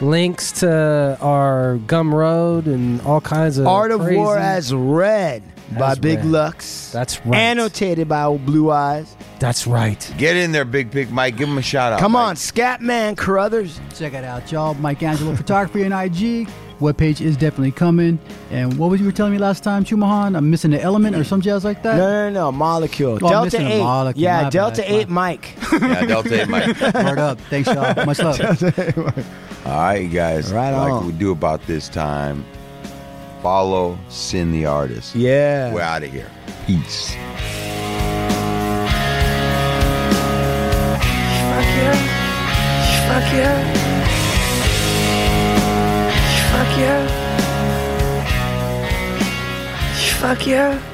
links to our Gumroad, and all kinds of Art of crazy- War as read by As Big read. Lucks. That's right. Annotated by old Blue Eyes. That's right. Get in there, Big Big Mike. Give him a shout out. Come Mike. on, Scatman Carruthers. Check it out, y'all. Mike Angelo Photography and IG. Webpage is definitely coming. And what was you were telling me last time, Chumahan? I'm missing the element or some jazz like that? No, no, no, Molecule. Oh, I'm Delta a 8. molecule. Yeah, My Delta bad. 8 Mike. Yeah, Delta 8 Mike. Word up. Thanks, y'all. Much love. All right, guys. Right like on. we do about this time. Follow Sin the Artist. Yeah. We're out of here. Peace. Fuck yeah. Fuck yeah. Fuck yeah.